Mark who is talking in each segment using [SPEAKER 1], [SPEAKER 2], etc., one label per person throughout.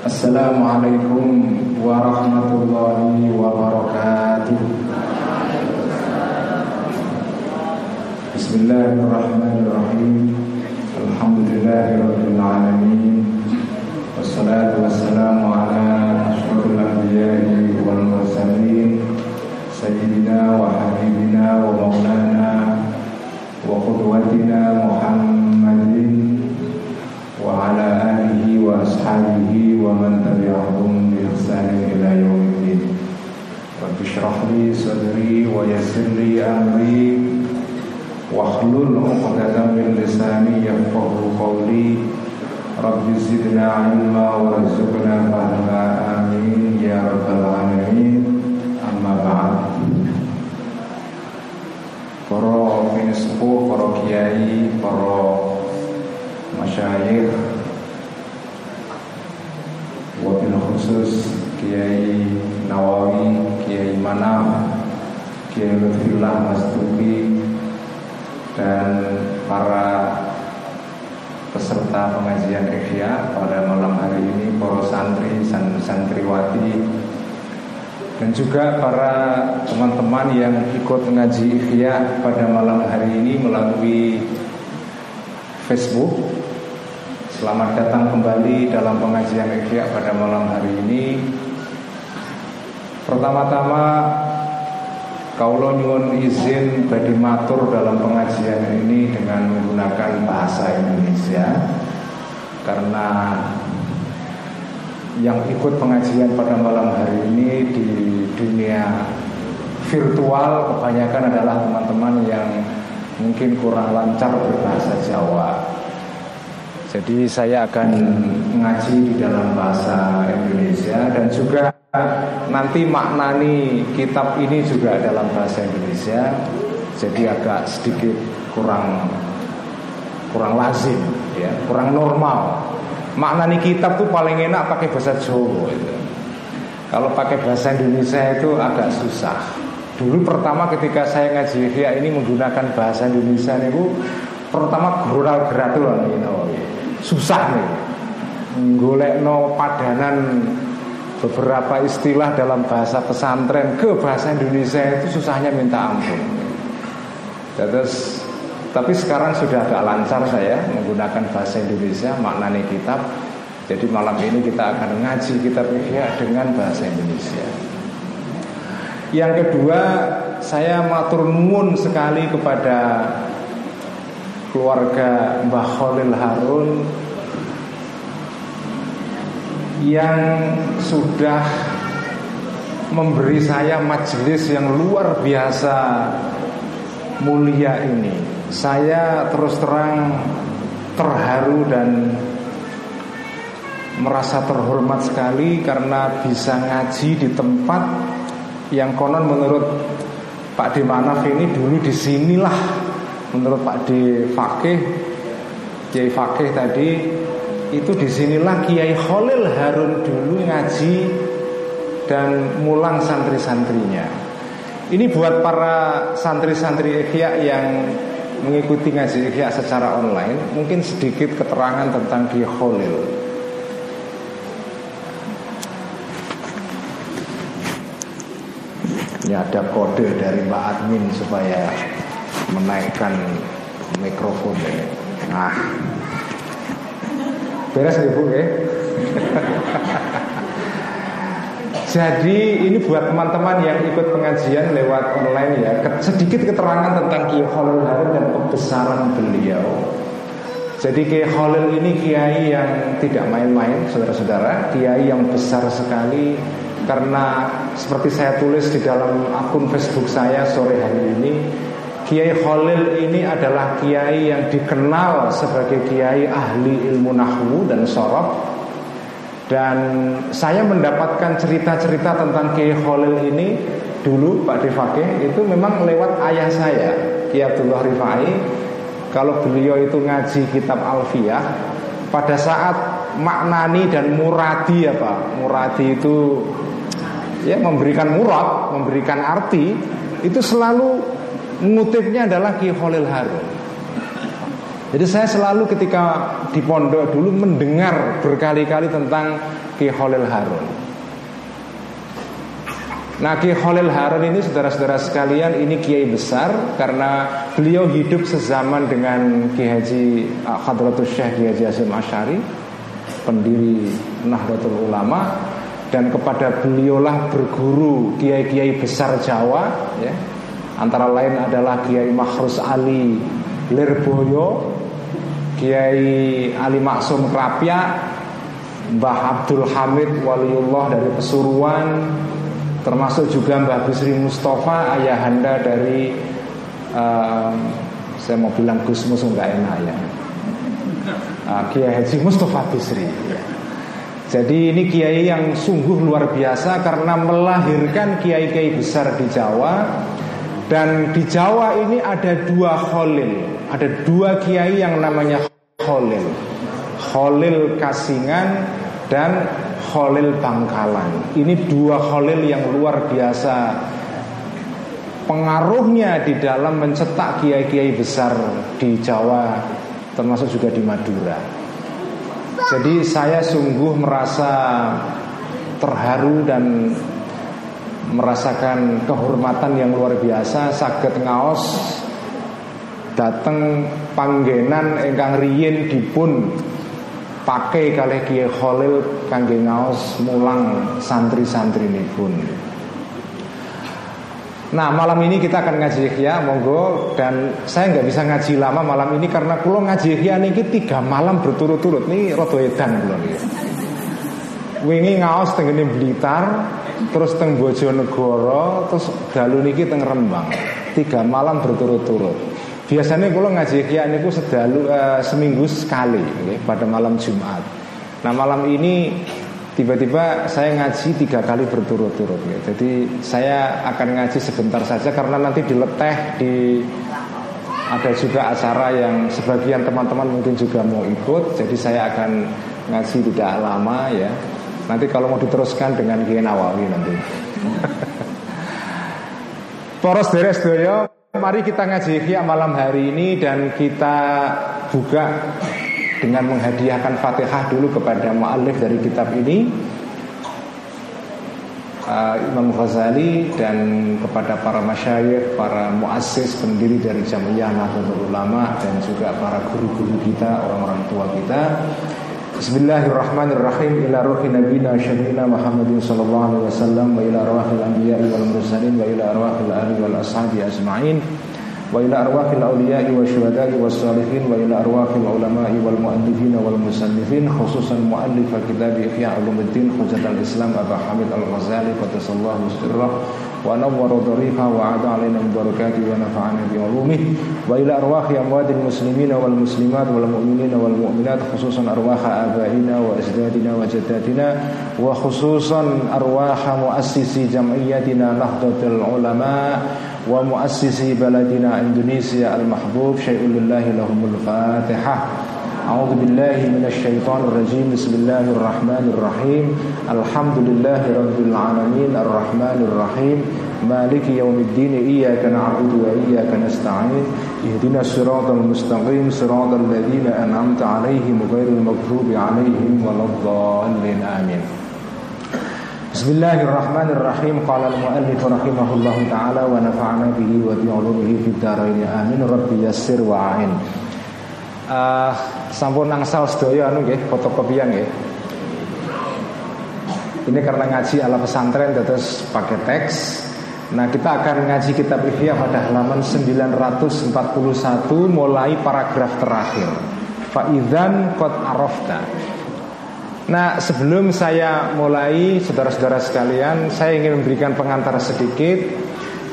[SPEAKER 1] Assalamualaikum warahmatullahi wabarakatuh Bismillahirrahmanirrahim Alhamdulillahirrahmanirrahim Wassalatu wassalamu ala ashrafil anbiya'i wal mursalin Sayyidina wa habibina wa maulana Wa qudwatina Muhammadin Rabbi shrah li sadri wa yassir li amri واحلل عقدة من لساني يفقه قولي رب زدنا علما وارزقنا فهما آمين يا رب العالمين أما بعد Para sepuh, para kiai, para masyayikh Wabil khusus Kiai Nawawi, Kiai Manaf, Kiai Lutfillah Mas Tuki dan para peserta pengajian Ihya pada malam hari ini para santri dan santriwati. Dan juga para teman-teman yang ikut mengaji Ihya pada malam hari ini melalui Facebook. Selamat datang kembali dalam pengajian Ihya pada malam hari ini Pertama-tama Kaulo nyuwun izin badi matur dalam pengajian ini dengan menggunakan bahasa Indonesia. Karena yang ikut pengajian pada malam hari ini di dunia virtual kebanyakan adalah teman-teman yang mungkin kurang lancar berbahasa Jawa Jadi saya akan mengaji di dalam bahasa Indonesia dan juga nanti maknani kitab ini juga dalam bahasa Indonesia. Jadi agak sedikit kurang kurang lazim ya kurang normal. Maknani kitab tuh paling enak pakai bahasa Jawa itu kalau pakai bahasa Indonesia itu agak susah. Dulu pertama ketika saya ngaji ya ini menggunakan bahasa Indonesia nih bu pertama geral geratul nih susah nih golek no padanan beberapa istilah dalam bahasa pesantren ke bahasa Indonesia itu susahnya minta ampun. Terus tapi sekarang sudah agak lancar saya menggunakan bahasa Indonesia maknanya kitab. Jadi malam ini kita akan ngaji kitab Ihya dengan bahasa Indonesia. Yang kedua, saya matur nuwun sekali kepada keluarga Mbah Khalil Harun yang sudah memberi saya majelis yang luar biasa mulia ini. Saya terus terang terharu dan merasa terhormat sekali karena bisa ngaji di tempat yang konon menurut Pak D Manaf ini dulu di sinilah menurut Pak D Fakih Kiai Fakih tadi itu di sinilah Kiai Khalil Harun dulu ngaji dan mulang santri-santrinya. Ini buat para santri-santri Ikhya yang mengikuti ngaji Ikhya secara online, mungkin sedikit keterangan tentang Kiai Khalil. Ini ada kode dari Mbak Admin supaya menaikkan mikrofon ini. Nah, Beres ya Bu ya. Jadi ini buat teman-teman yang ikut pengajian lewat online ya Sedikit keterangan tentang Kiai Khalil Harun dan kebesaran beliau Jadi Kiai Khalil ini kiai yang tidak main-main saudara-saudara Kiai yang besar sekali Karena seperti saya tulis di dalam akun Facebook saya sore hari ini Kiai Khalil ini adalah kiai yang dikenal sebagai kiai ahli ilmu nahwu dan sorof. Dan saya mendapatkan cerita-cerita tentang Kiai Khalil ini dulu Pak Defake itu memang lewat ayah saya Kiai Abdullah Rifai. Kalau beliau itu ngaji kitab Alfiyah pada saat maknani dan muradi apa muradi itu ya memberikan murad memberikan arti itu selalu Ngutipnya adalah Ki Khalil Harun Jadi saya selalu ketika di pondok dulu mendengar berkali-kali tentang Ki Khalil Harun. Nah Ki Khalil Harun ini saudara-saudara sekalian ini kiai besar karena beliau hidup sezaman dengan Ki Haji uh, Khadratul Syekh Ki Haji Hasim Asyari pendiri Nahdlatul Ulama dan kepada beliaulah berguru kiai-kiai besar Jawa ya. Antara lain adalah Kiai Makhrus Ali Lirboyo Kiai Ali Maksum Krapya Mbah Abdul Hamid Waliullah dari Pesuruan termasuk juga Mbah Bisri Mustafa ayahanda dari uh, saya mau bilang Gus Mus enggak enak ya. Uh, Kiai Haji Mustafa Bisri. Jadi ini kiai yang sungguh luar biasa karena melahirkan kiai-kiai besar di Jawa dan di Jawa ini ada dua kholil. Ada dua kiai yang namanya kholil. Kholil Kasingan dan Kholil Bangkalan Ini dua kholil yang luar biasa. Pengaruhnya di dalam mencetak kiai-kiai besar di Jawa Termasuk juga di Madura. Jadi saya sungguh merasa terharu dan merasakan kehormatan yang luar biasa sakit ngaos dateng panggenan ingkang riyin dipun pakai kali Kiai Khalil kangge ngaos mulang santri-santri pun. Nah malam ini kita akan ngaji ya monggo. Dan saya nggak bisa ngaji lama malam ini karena pulau ngaji ya niki tiga malam berturut-turut. Nih rodo edan pulau Wingi ngaos tenggene Blitar, terus teng Bojonegoro, terus dalu niki teng Rembang. Tiga malam berturut-turut. Biasanya kalau ngaji kia niku sedalu uh, seminggu sekali okay, pada malam Jumat. Nah malam ini tiba-tiba saya ngaji tiga kali berturut-turut. Ya. Jadi saya akan ngaji sebentar saja karena nanti dileteh di ada juga acara yang sebagian teman-teman mungkin juga mau ikut. Jadi saya akan ngaji tidak lama ya. Nanti kalau mau diteruskan dengan Kiai Nawawi nanti. Poros deres doyo, mari kita ngaji Ihya malam hari ini dan kita buka dengan menghadiahkan Fatihah dulu kepada muallif dari kitab ini. Uh, Imam Ghazali dan kepada para masyayikh, para muassis pendiri dari Jamiah Nahdlatul Ulama dan juga para guru-guru kita, orang-orang tua kita Bismillahirrahmanirrahim ila ruhi nabina syahidina Muhammadin sallallahu alaihi wasallam wa ila arwahil anbiya'i wal mursalin wa ila arwahil ali wal ashabi ajma'in wa ila arwahil awliya'i wa syuhada'i was salihin wa ila arwahil ulama'i wal muallifin wal musannifin khususan muallif kitab Ihya Ulumuddin Hujatul Islam Abu Hamid Al-Ghazali qaddasallahu sirrah ونور ضريقها وعاد علينا من بركاته ونفعنا بعلومه وإلى أرواح أموات المسلمين والمسلمات والمؤمنين والمؤمنات خصوصا أرواح آبائنا وأجدادنا وجداتنا وخصوصا أرواح مؤسسي جمعيتنا نهضة العلماء ومؤسسي بلدنا إندونيسيا المحبوب شيء لله لهم الفاتحة أعوذ بالله من الشيطان الرجيم. بسم الله الرحمن الرحيم. الحمد لله رب العالمين. الرحمن الرحيم. مالك يوم الدين. إياك نعبد وإياك نستعين. اهدنا الصراط المستقيم. صراط الذين أنعمت عليهم غير المغضوب عليهم ولا الضالين. آمين. بسم الله الرحمن الرحيم. قال المؤلف رحمه الله تعالى ونفعنا به وبعلومه في الدارين. آمين. ربي يسر وعين uh, sampun nangsal sedaya anu nggih fotokopian nggih. Ini karena ngaji ala pesantren terus pakai teks. Nah kita akan ngaji kitab Ihya pada halaman 941 mulai paragraf terakhir. Fa'idhan kot arofta. Nah sebelum saya mulai saudara-saudara sekalian Saya ingin memberikan pengantar sedikit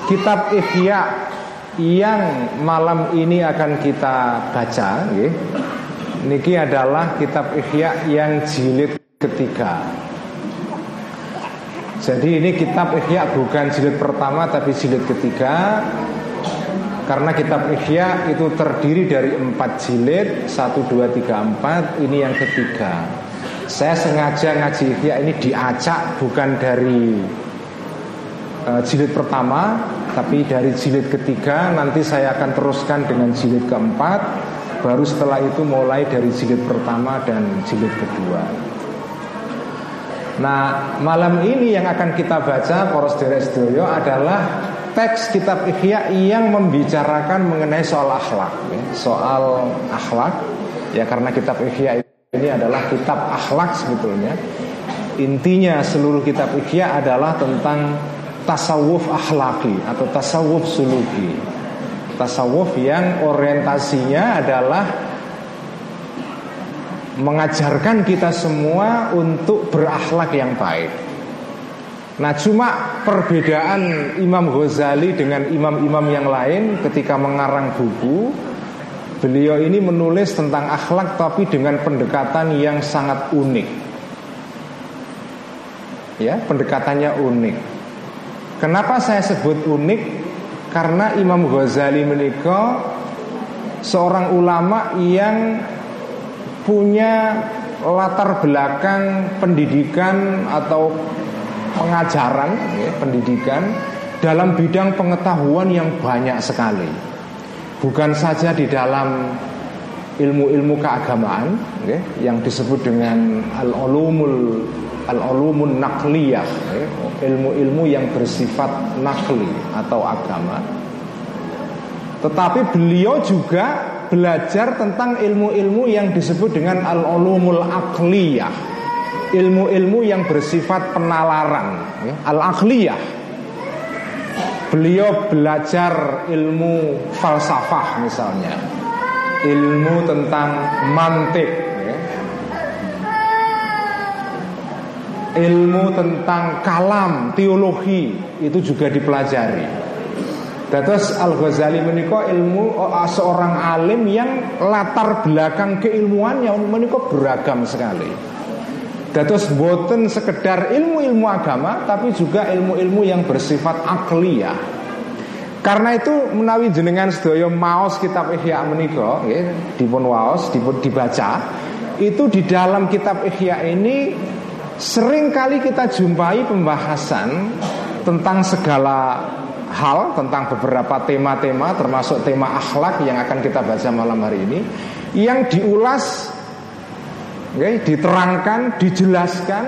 [SPEAKER 1] Kitab Ihya yang malam ini akan kita baca nggih niki adalah kitab Ihya yang jilid ketiga. Jadi ini kitab Ihya bukan jilid pertama tapi jilid ketiga karena kitab Ihya itu terdiri dari empat jilid satu dua tiga empat ini yang ketiga. Saya sengaja ngaji Ihya ini diacak bukan dari uh, jilid pertama tapi dari jilid ketiga nanti saya akan teruskan dengan jilid keempat Baru setelah itu mulai dari jilid pertama dan jilid kedua. Nah, malam ini yang akan kita baca Poros Deres Doyo adalah teks kitab Ihya yang membicarakan mengenai soal akhlak, ya. soal akhlak. Ya karena kitab Ihya ini adalah kitab akhlak sebetulnya. Intinya seluruh kitab Ihya adalah tentang tasawuf akhlaki atau tasawuf suluki. Tasawuf yang orientasinya adalah mengajarkan kita semua untuk berakhlak yang baik. Nah, cuma perbedaan Imam Ghazali dengan imam-imam yang lain ketika mengarang buku, beliau ini menulis tentang akhlak tapi dengan pendekatan yang sangat unik. Ya, pendekatannya unik. Kenapa saya sebut unik? Karena Imam Ghazali menikah seorang ulama yang punya latar belakang pendidikan atau pengajaran, ya, pendidikan dalam bidang pengetahuan yang banyak sekali. Bukan saja di dalam ilmu-ilmu keagamaan, ya, yang disebut dengan al-ulumul al-ulumun nakliyah, ya, ilmu-ilmu yang bersifat nakli atau agama. Tetapi beliau juga belajar tentang ilmu-ilmu yang disebut dengan al-ulumul akliyah ilmu-ilmu yang bersifat penalaran ya, al-akliyah beliau belajar ilmu falsafah misalnya ilmu tentang mantik ilmu tentang kalam teologi itu juga dipelajari Terus Al Ghazali menikah ilmu oh, seorang alim yang latar belakang keilmuannya menikah beragam sekali. Terus boten sekedar ilmu-ilmu agama, tapi juga ilmu-ilmu yang bersifat akliyah. Karena itu menawi jenengan sedaya maos kitab Ihya menika ya, dipun waos dibaca itu di dalam kitab Ihya ini sering kali kita jumpai pembahasan tentang segala hal tentang beberapa tema-tema termasuk tema akhlak yang akan kita baca malam hari ini yang diulas ya, diterangkan, dijelaskan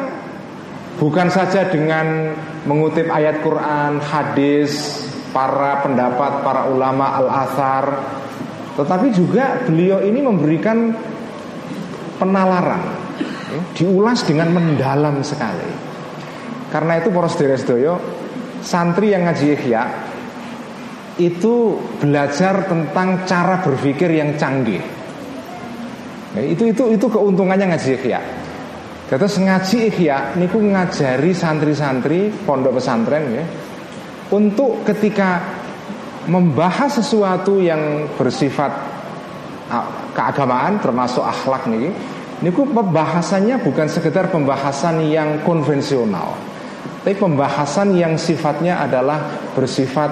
[SPEAKER 1] bukan saja dengan mengutip ayat Quran, hadis, para pendapat para ulama al-athar tetapi juga beliau ini memberikan penalaran diulas dengan mendalam sekali karena itu poros doyo santri yang ngaji ihya itu belajar tentang cara berpikir yang canggih. Ya, itu itu itu keuntungannya ngaji ihya. Terus ngaji ihya niku ngajari santri-santri pondok pesantren ya untuk ketika membahas sesuatu yang bersifat keagamaan termasuk akhlak nih niku pembahasannya bukan sekedar pembahasan yang konvensional tapi pembahasan yang sifatnya adalah bersifat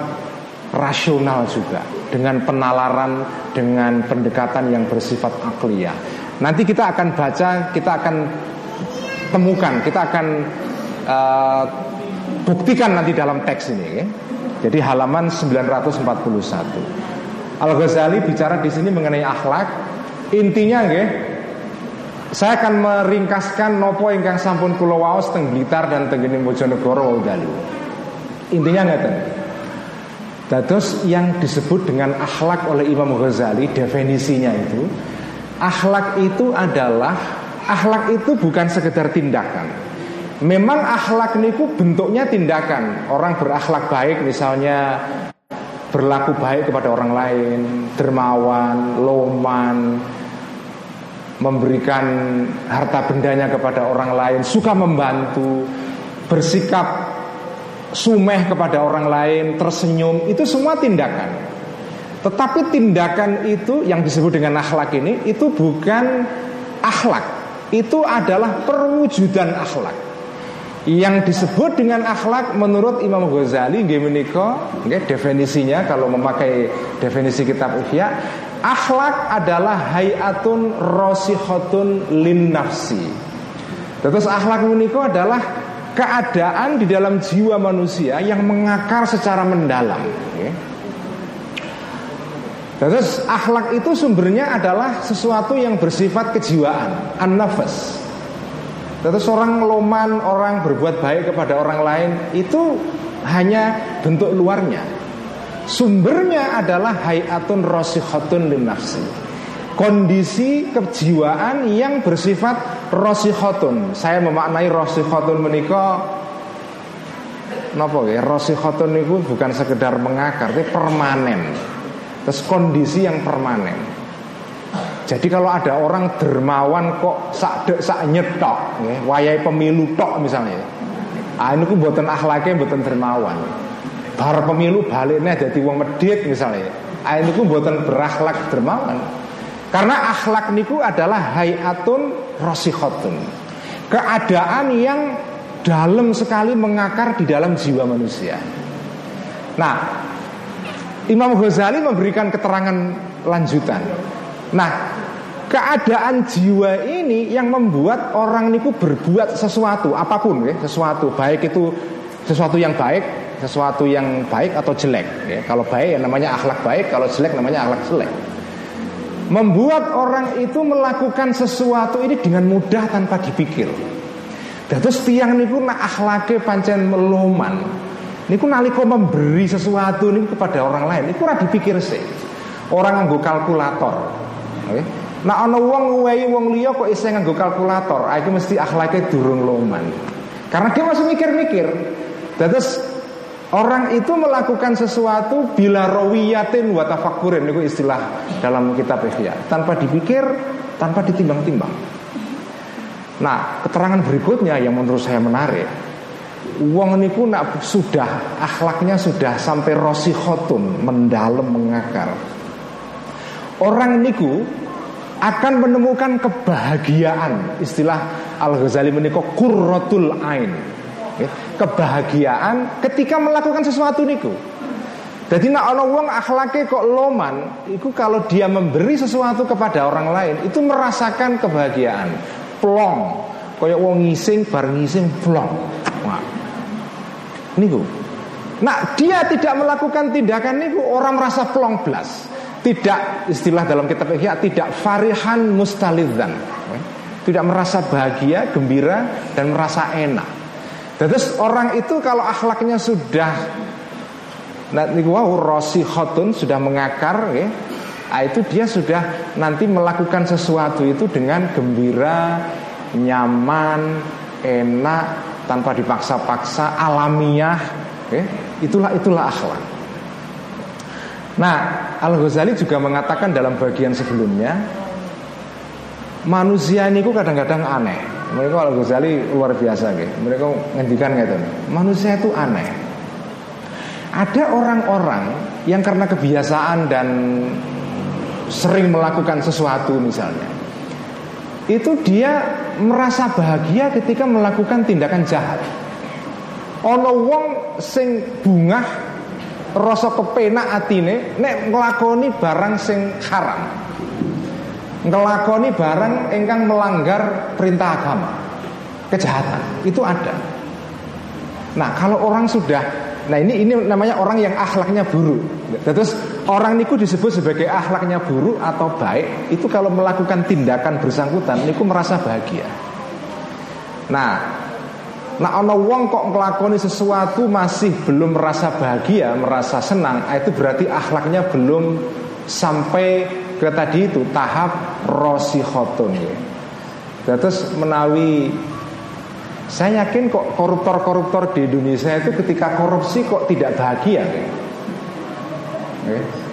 [SPEAKER 1] rasional juga dengan penalaran dengan pendekatan yang bersifat akliyah. Nanti kita akan baca, kita akan temukan, kita akan uh, buktikan nanti dalam teks ini. Ya. Jadi halaman 941. Al Ghazali bicara di sini mengenai akhlak. Intinya, ya, saya akan meringkaskan nopo ingkang sampun kula waos teng Blitar dan teng Bojonegoro wau dalu. Intinya ngeten. Dados yang disebut dengan akhlak oleh Imam Ghazali definisinya itu akhlak itu adalah akhlak itu bukan sekedar tindakan. Memang akhlak niku bentuknya tindakan. Orang berakhlak baik misalnya berlaku baik kepada orang lain, dermawan, loman, memberikan harta bendanya kepada orang lain, suka membantu, bersikap sumeh kepada orang lain, tersenyum, itu semua tindakan. Tetapi tindakan itu yang disebut dengan akhlak ini itu bukan akhlak, itu adalah perwujudan akhlak. Yang disebut dengan akhlak menurut Imam Ghazali Gemeniko, okay, definisinya kalau memakai definisi kitab Ihya Akhlak adalah hayatun rosihotun lin nafsi. Terus akhlak meniko adalah keadaan di dalam jiwa manusia yang mengakar secara mendalam. Terus akhlak itu sumbernya adalah sesuatu yang bersifat kejiwaan, an-nafas. Terus orang loman, orang berbuat baik kepada orang lain itu hanya bentuk luarnya. Sumbernya adalah hayatun rosihatun nafsi. Kondisi kejiwaan yang bersifat rosihatun. Saya memaknai rosihatun menikah Napa ya rosihatun itu bukan sekedar mengakar, tapi permanen. Terus kondisi yang permanen. Jadi kalau ada orang dermawan kok sak dek sak nyetok, ya, wayai pemilu tok misalnya. Ah ini ku buatan akhlaknya buatan dermawan. Bar pemilu baliknya jadi uang medit misalnya. Ini ku buatan berakhlak dermawan. Karena akhlak niku adalah hayatun rosihatun. Keadaan yang dalam sekali mengakar di dalam jiwa manusia. Nah, Imam Ghazali memberikan keterangan lanjutan. Nah, keadaan jiwa ini yang membuat orang niku berbuat sesuatu apa pun ya, sesuatu baik itu sesuatu yang baik, sesuatu yang baik atau jelek ya. Kalau baik ya namanya akhlak baik, kalau jelek namanya akhlak jelek. Membuat orang itu melakukan sesuatu ini dengan mudah tanpa dipikir. Terus tiang niku nak akhlake pancen meloman. Niku naliko memberi sesuatu niku kepada orang lain, niku ora dipikir sih. Orang nganggo kalkulator. Okay? Nah ana wong nguwehi wong liya kok isih nganggo kalkulator, ah mesti akhlaknya durung loman. Karena dia masih mikir-mikir. Terus orang itu melakukan sesuatu bila rawiyatin wa tafakkurin niku istilah dalam kitab Ihya, tanpa dipikir, tanpa ditimbang-timbang. Nah, keterangan berikutnya yang menurut saya menarik Wong niku nak sudah akhlaknya sudah sampai rosihotun mendalam mengakar. Orang niku akan menemukan kebahagiaan istilah Al Ghazali menikah kurrotul ain kebahagiaan ketika melakukan sesuatu niku jadi nak ono wong akhlaknya kok loman itu kalau dia memberi sesuatu kepada orang lain itu merasakan kebahagiaan plong kayak wong ngising bar ngising plong Wah, niku. Nah dia tidak melakukan tindakan niku orang merasa plong blas. Tidak istilah dalam kitab Ihya tidak farihan mustalidzan. Tidak merasa bahagia, gembira dan merasa enak. Terus orang itu kalau akhlaknya sudah niku wow, khotun sudah mengakar ya. Nah, itu dia sudah nanti melakukan sesuatu itu dengan gembira, nyaman, enak, tanpa dipaksa-paksa, alamiah, okay? itulah itulah akhlak. Nah, Al Ghazali juga mengatakan dalam bagian sebelumnya, manusia ini kadang-kadang aneh. Mereka Al Ghazali luar biasa, gitu. mereka ngendikan gitu. Manusia itu aneh. Ada orang-orang yang karena kebiasaan dan sering melakukan sesuatu misalnya, itu dia merasa bahagia ketika melakukan tindakan jahat. Ono wong sing bungah rasa kepenak atine nek nglakoni barang sing haram. Ngelakoni barang ingkang melanggar perintah agama. Kejahatan itu ada. Nah, kalau orang sudah Nah ini ini namanya orang yang akhlaknya buruk. Terus orang niku disebut sebagai akhlaknya buruk atau baik itu kalau melakukan tindakan bersangkutan niku merasa bahagia. Nah, nah ono wong kok ngelakoni sesuatu masih belum merasa bahagia, merasa senang, itu berarti akhlaknya belum sampai ke tadi itu tahap rosihotun ya. Terus menawi saya yakin kok koruptor-koruptor di Indonesia itu ketika korupsi kok tidak bahagia.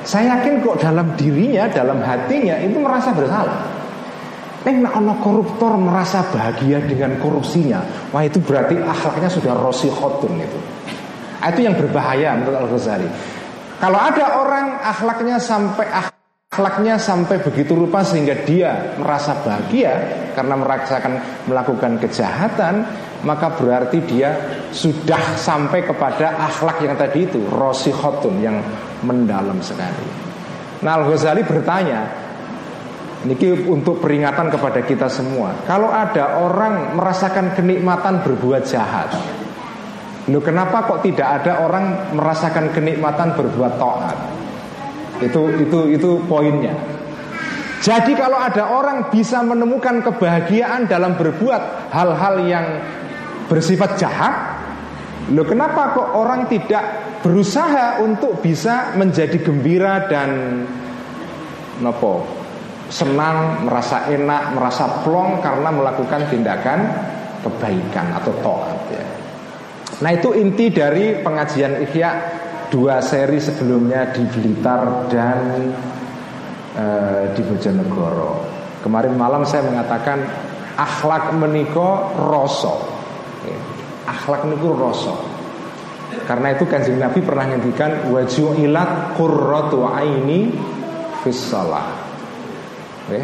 [SPEAKER 1] Saya yakin kok dalam dirinya, dalam hatinya itu merasa bersalah. Nak ono koruptor merasa bahagia dengan korupsinya, wah itu berarti akhlaknya sudah rosi khotun itu. Ah, itu yang berbahaya menurut Al Ghazali. Kalau ada orang akhlaknya sampai akhlaknya sampai begitu rupa sehingga dia merasa bahagia karena merasakan melakukan kejahatan, maka berarti dia sudah sampai kepada akhlak yang tadi itu rosihotun yang mendalam sekali. Nah Al Ghazali bertanya, ini untuk peringatan kepada kita semua. Kalau ada orang merasakan kenikmatan berbuat jahat, Loh kenapa kok tidak ada orang merasakan kenikmatan berbuat taat? Itu itu itu poinnya. Jadi kalau ada orang bisa menemukan kebahagiaan dalam berbuat hal-hal yang bersifat jahat, lo kenapa kok orang tidak berusaha untuk bisa menjadi gembira dan nopo senang, merasa enak, merasa plong karena melakukan tindakan kebaikan atau toat ya. Nah itu inti dari pengajian Ihya dua seri sebelumnya di Blitar dan uh, di Bojonegoro. Kemarin malam saya mengatakan akhlak meniko rosso. Ya. Akhlak meniko rosso. Karena itu kanjeng Nabi pernah ngendikan waju ilat kurrotu aini fis Ya.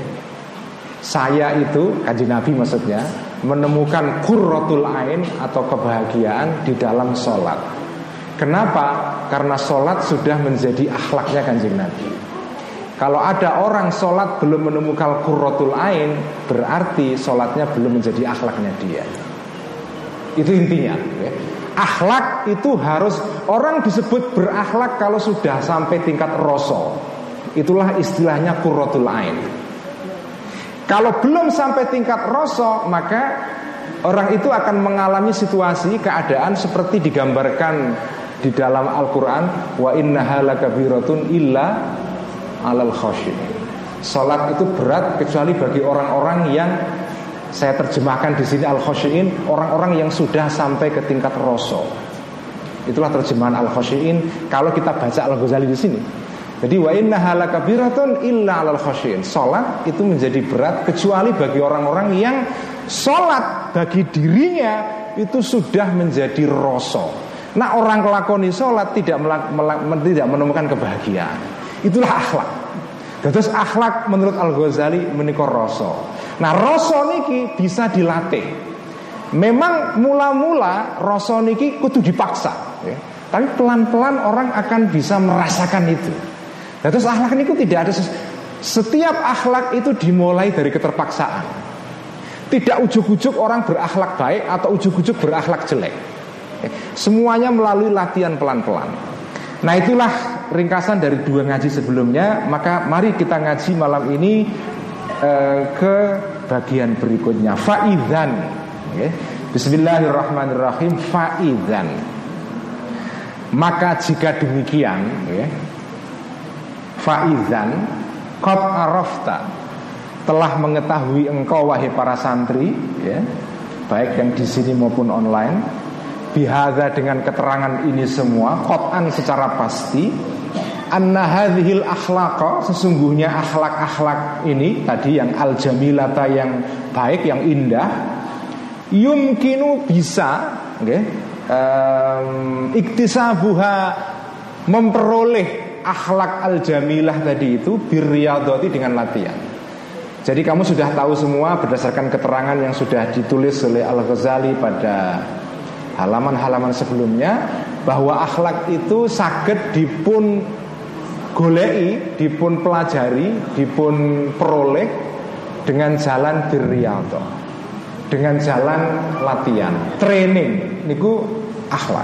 [SPEAKER 1] Saya itu kanjeng Nabi maksudnya menemukan kurrotul ain atau kebahagiaan di dalam sholat. Kenapa? Karena sholat sudah menjadi akhlaknya kanjeng Nabi. Kalau ada orang sholat belum menemukan kurrotul ain, berarti sholatnya belum menjadi akhlaknya dia. Itu intinya. Ya. Akhlak itu harus orang disebut berakhlak kalau sudah sampai tingkat rosol. Itulah istilahnya kurrotul ain. Kalau belum sampai tingkat rosok maka orang itu akan mengalami situasi keadaan seperti digambarkan di dalam Al-Qur'an wa innaha lakabiratun illa alal khasyin. Salat itu berat kecuali bagi orang-orang yang saya terjemahkan di sini al khasyin orang-orang yang sudah sampai ke tingkat rosok. Itulah terjemahan al khasyin kalau kita baca Al-Ghazali di sini. Jadi wa inna halakabiratun illa alal khasyin. Salat itu menjadi berat kecuali bagi orang-orang yang salat bagi dirinya itu sudah menjadi rasa. Nah orang kelakoni salat tidak tidak menemukan kebahagiaan. Itulah akhlak. Terus akhlak menurut Al Ghazali menikah rasa. Nah rasa niki bisa dilatih. Memang mula-mula rasa niki kudu dipaksa. Ya. Tapi pelan-pelan orang akan bisa merasakan itu. Terus akhlak ini tidak ada setiap akhlak itu dimulai dari keterpaksaan. Tidak ujuk-ujuk orang berakhlak baik atau ujuk-ujuk berakhlak jelek. Semuanya melalui latihan pelan-pelan. Nah itulah ringkasan dari dua ngaji sebelumnya. Maka mari kita ngaji malam ini eh, ke bagian berikutnya. Faizan. Bismillahirrahmanirrahim. Faizan. Maka jika demikian, ya, Faizan Kot arafta Telah mengetahui engkau wahai para santri ya, Baik yang di sini maupun online Bihada dengan keterangan ini semua Kotan secara pasti Anna hadhil akhlaqa Sesungguhnya akhlak-akhlak ini Tadi yang al-jamilata yang baik Yang indah Yumkinu bisa okay, um, Iktisabuha Memperoleh akhlak al-jamilah tadi itu birriyadati dengan latihan. Jadi kamu sudah tahu semua berdasarkan keterangan yang sudah ditulis oleh Al-Ghazali pada halaman-halaman sebelumnya bahwa akhlak itu sakit dipun golei, dipun pelajari, dipun peroleh dengan jalan birriyadha. Dengan jalan latihan, training niku akhlak.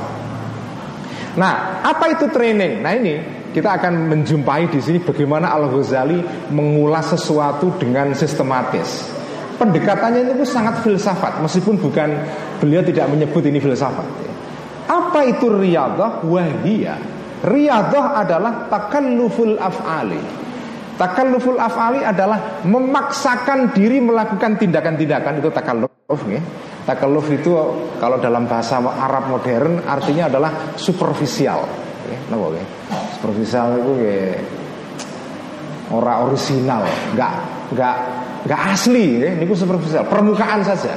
[SPEAKER 1] Nah, apa itu training? Nah, ini kita akan menjumpai di sini bagaimana Al Ghazali mengulas sesuatu dengan sistematis. Pendekatannya itu sangat filsafat, meskipun bukan beliau tidak menyebut ini filsafat. Apa itu riyadah? Wahia. Riyadah adalah takalluful af'ali. Takalluful af'ali adalah memaksakan diri melakukan tindakan-tindakan itu takalluf ya. Takalluf itu kalau dalam bahasa Arab modern artinya adalah superficial. Ya, ya? superficial itu ya ora original, nggak nggak nggak asli ya. Ini superficial, permukaan saja.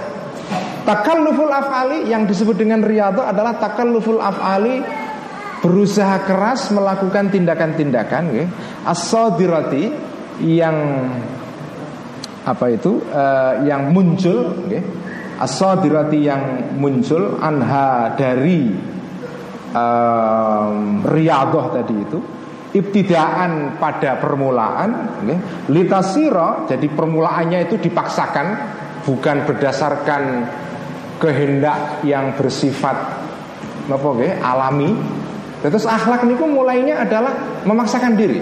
[SPEAKER 1] Takalluful af'ali yang disebut dengan riyadhah adalah takalluful af'ali berusaha keras melakukan tindakan-tindakan ya, as-sadirati yang apa itu uh, yang muncul ya, as-sadirati yang muncul anha dari um, riadoh tadi itu ibtidaan pada permulaan okay, litasiro jadi permulaannya itu dipaksakan bukan berdasarkan kehendak yang bersifat apa okay, alami terus akhlak niku mulainya adalah memaksakan diri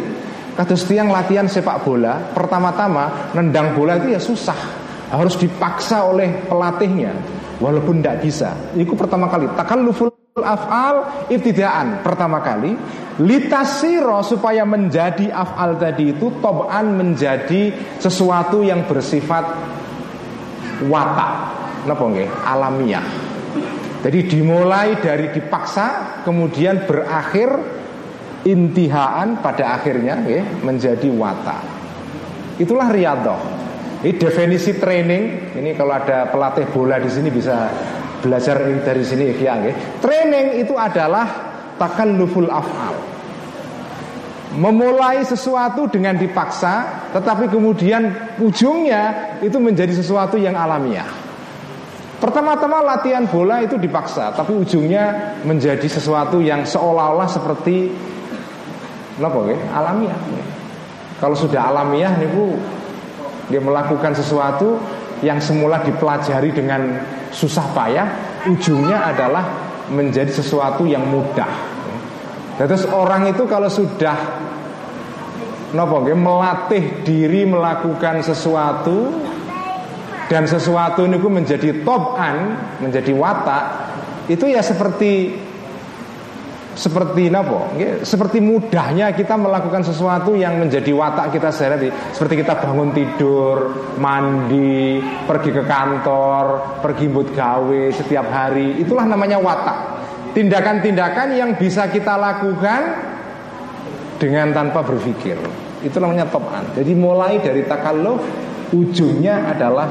[SPEAKER 1] Kados tiang latihan sepak bola, pertama-tama nendang bola itu ya susah. Harus dipaksa oleh pelatihnya walaupun tidak bisa. Itu pertama kali. Takalluful af'al ibtidaan pertama kali litasiro supaya menjadi af'al tadi itu tob'an menjadi sesuatu yang bersifat watak. Napa nggih? Alamiah. Jadi dimulai dari dipaksa kemudian berakhir intihaan pada akhirnya ya, menjadi watak. Itulah riyadhah ini definisi training. Ini kalau ada pelatih bola di sini bisa belajar dari sini ya, ya. Training itu adalah takalluful af'al. Memulai sesuatu dengan dipaksa, tetapi kemudian ujungnya itu menjadi sesuatu yang alamiah. Pertama-tama latihan bola itu dipaksa, tapi ujungnya menjadi sesuatu yang seolah-olah seperti apa ya? alamiah. Kalau sudah alamiah nih bu, dia melakukan sesuatu yang semula dipelajari dengan susah payah ujungnya adalah menjadi sesuatu yang mudah. Terus orang itu kalau sudah nopo melatih diri melakukan sesuatu dan sesuatu ini menjadi topan, menjadi watak, itu ya seperti seperti apa? Seperti mudahnya kita melakukan sesuatu yang menjadi watak kita sehari Seperti kita bangun tidur, mandi, pergi ke kantor, pergi buat gawe setiap hari. Itulah namanya watak. Tindakan-tindakan yang bisa kita lakukan dengan tanpa berpikir. Itu namanya topan. Jadi mulai dari takalluf ujungnya adalah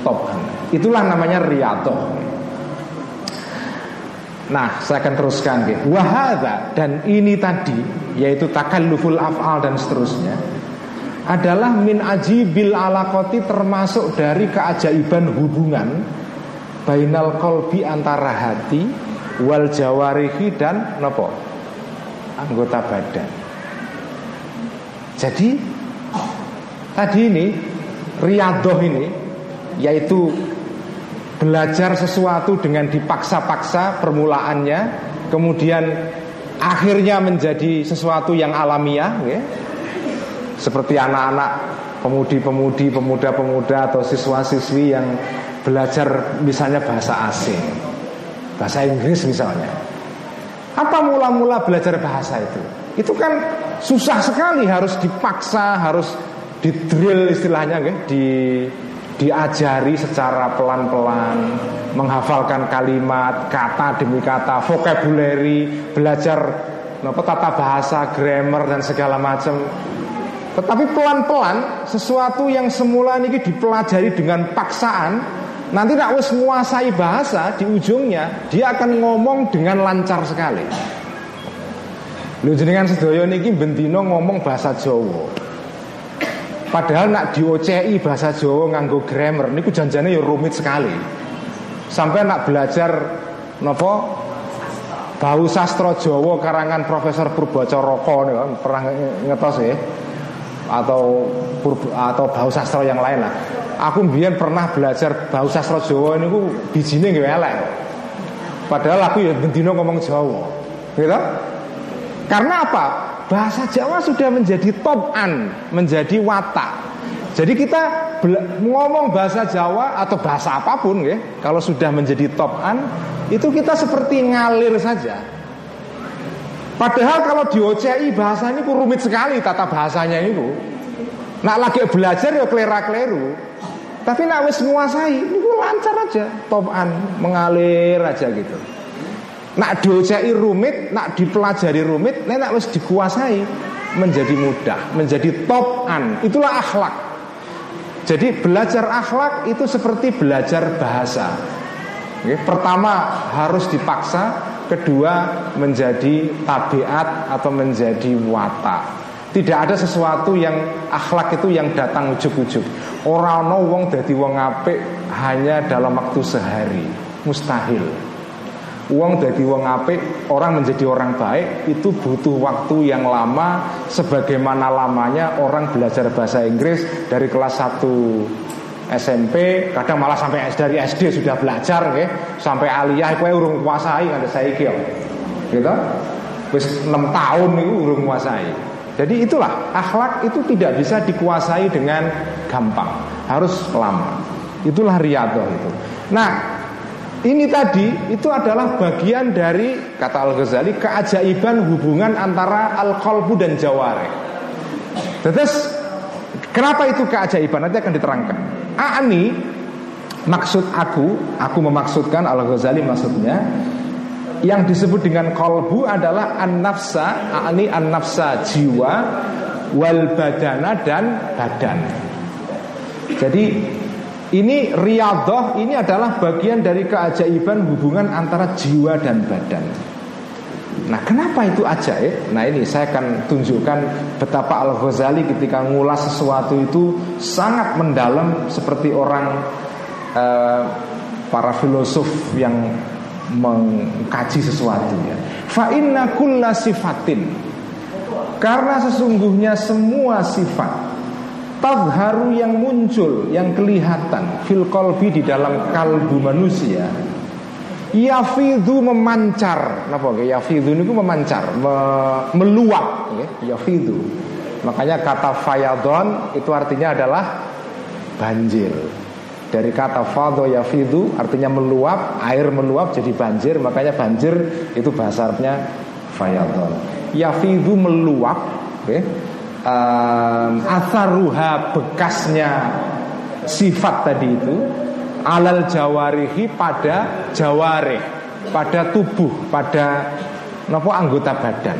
[SPEAKER 1] topan. Itulah namanya riyadhah. Nah, saya akan teruskan. Wahada dan ini tadi yaitu takalluful af'al dan seterusnya adalah min ajibil alaqati termasuk dari keajaiban hubungan bainal kolbi antara hati wal jawarihi dan nopo anggota badan. Jadi tadi ini riadoh ini yaitu belajar sesuatu dengan dipaksa-paksa permulaannya, kemudian akhirnya menjadi sesuatu yang alamiah, ya. seperti anak-anak pemudi-pemudi, pemuda-pemuda atau siswa-siswi yang belajar misalnya bahasa asing, bahasa Inggris misalnya. Apa mula-mula belajar bahasa itu? Itu kan susah sekali, harus dipaksa, harus didrill istilahnya, ya, di diajari secara pelan-pelan menghafalkan kalimat kata demi kata vocabulary belajar apa tata bahasa grammar dan segala macam tetapi pelan-pelan sesuatu yang semula ini dipelajari dengan paksaan nanti nak wis menguasai bahasa di ujungnya dia akan ngomong dengan lancar sekali. Lu jenengan sedaya niki bentino ngomong bahasa Jawa. Padahal nak diocehi bahasa Jawa nganggo grammar niku janjane ya rumit sekali. Sampai nak belajar nopo bau sastra Jawa karangan Profesor Purbacaraka pernah ngetos ya atau atau bau sastra yang lain lah. Aku biar pernah belajar bau sastra Jawa ini ku bijine nggih elek. Padahal aku ya bendino ngomong Jawa. Gitu? Karena apa? bahasa Jawa sudah menjadi topan, menjadi watak. Jadi kita ngomong bahasa Jawa atau bahasa apa pun ya, kalau sudah menjadi topan, itu kita seperti ngalir saja. Padahal kalau diocei bahasa ini rumit sekali tata bahasanya itu. Nak lagi belajar ya kelera kleru. Tapi nak wis menguasai, ini lancar aja, topan, mengalir aja gitu. Nak diocai rumit, nak dipelajari rumit, nak harus dikuasai menjadi mudah, menjadi topan. Itulah akhlak. Jadi belajar akhlak itu seperti belajar bahasa. Oke, pertama harus dipaksa, kedua menjadi tabiat atau menjadi watak. Tidak ada sesuatu yang akhlak itu yang datang ujuk-ujuk. Orang no wong dadi wong apik hanya dalam waktu sehari. Mustahil. Uang dari uang apik, orang menjadi orang baik itu butuh waktu yang lama sebagaimana lamanya orang belajar bahasa Inggris dari kelas 1 SMP, kadang malah sampai dari SD sudah belajar ya, sampai aliyah kowe urung kuasai ada saya Gitu. Wis 6 tahun itu urung kuasai. Jadi itulah akhlak itu tidak bisa dikuasai dengan gampang, harus lama. Itulah riyadhah itu. Nah, ini tadi itu adalah bagian dari kata Al Ghazali keajaiban hubungan antara al qalbu dan jaware. Terus kenapa itu keajaiban nanti akan diterangkan. Ani maksud aku, aku memaksudkan Al Ghazali maksudnya yang disebut dengan kolbu adalah an-nafsa Ini an-nafsa jiwa Wal badana dan badan Jadi ini riadoh ini adalah bagian dari keajaiban hubungan antara jiwa dan badan Nah kenapa itu ajaib? Nah ini saya akan tunjukkan betapa Al-Ghazali ketika ngulas sesuatu itu sangat mendalam seperti orang uh, para filosof yang mengkaji sesuatu ya. Fa inna kulla sifatin. Karena sesungguhnya semua sifat tadharu yang muncul yang kelihatan fil di dalam kalbu manusia yafidhu memancar. Napa nggih? Yafidhu niku memancar me, meluap nggih yafidhu. Makanya kata fayadon itu artinya adalah banjir dari kata fadho yafidu artinya meluap, air meluap jadi banjir, makanya banjir itu bahasa Arabnya fayadhon. Yafidu meluap, okay. um, asaruha bekasnya sifat tadi itu alal jawarihi pada jawarih, pada tubuh, pada nopo anggota badan.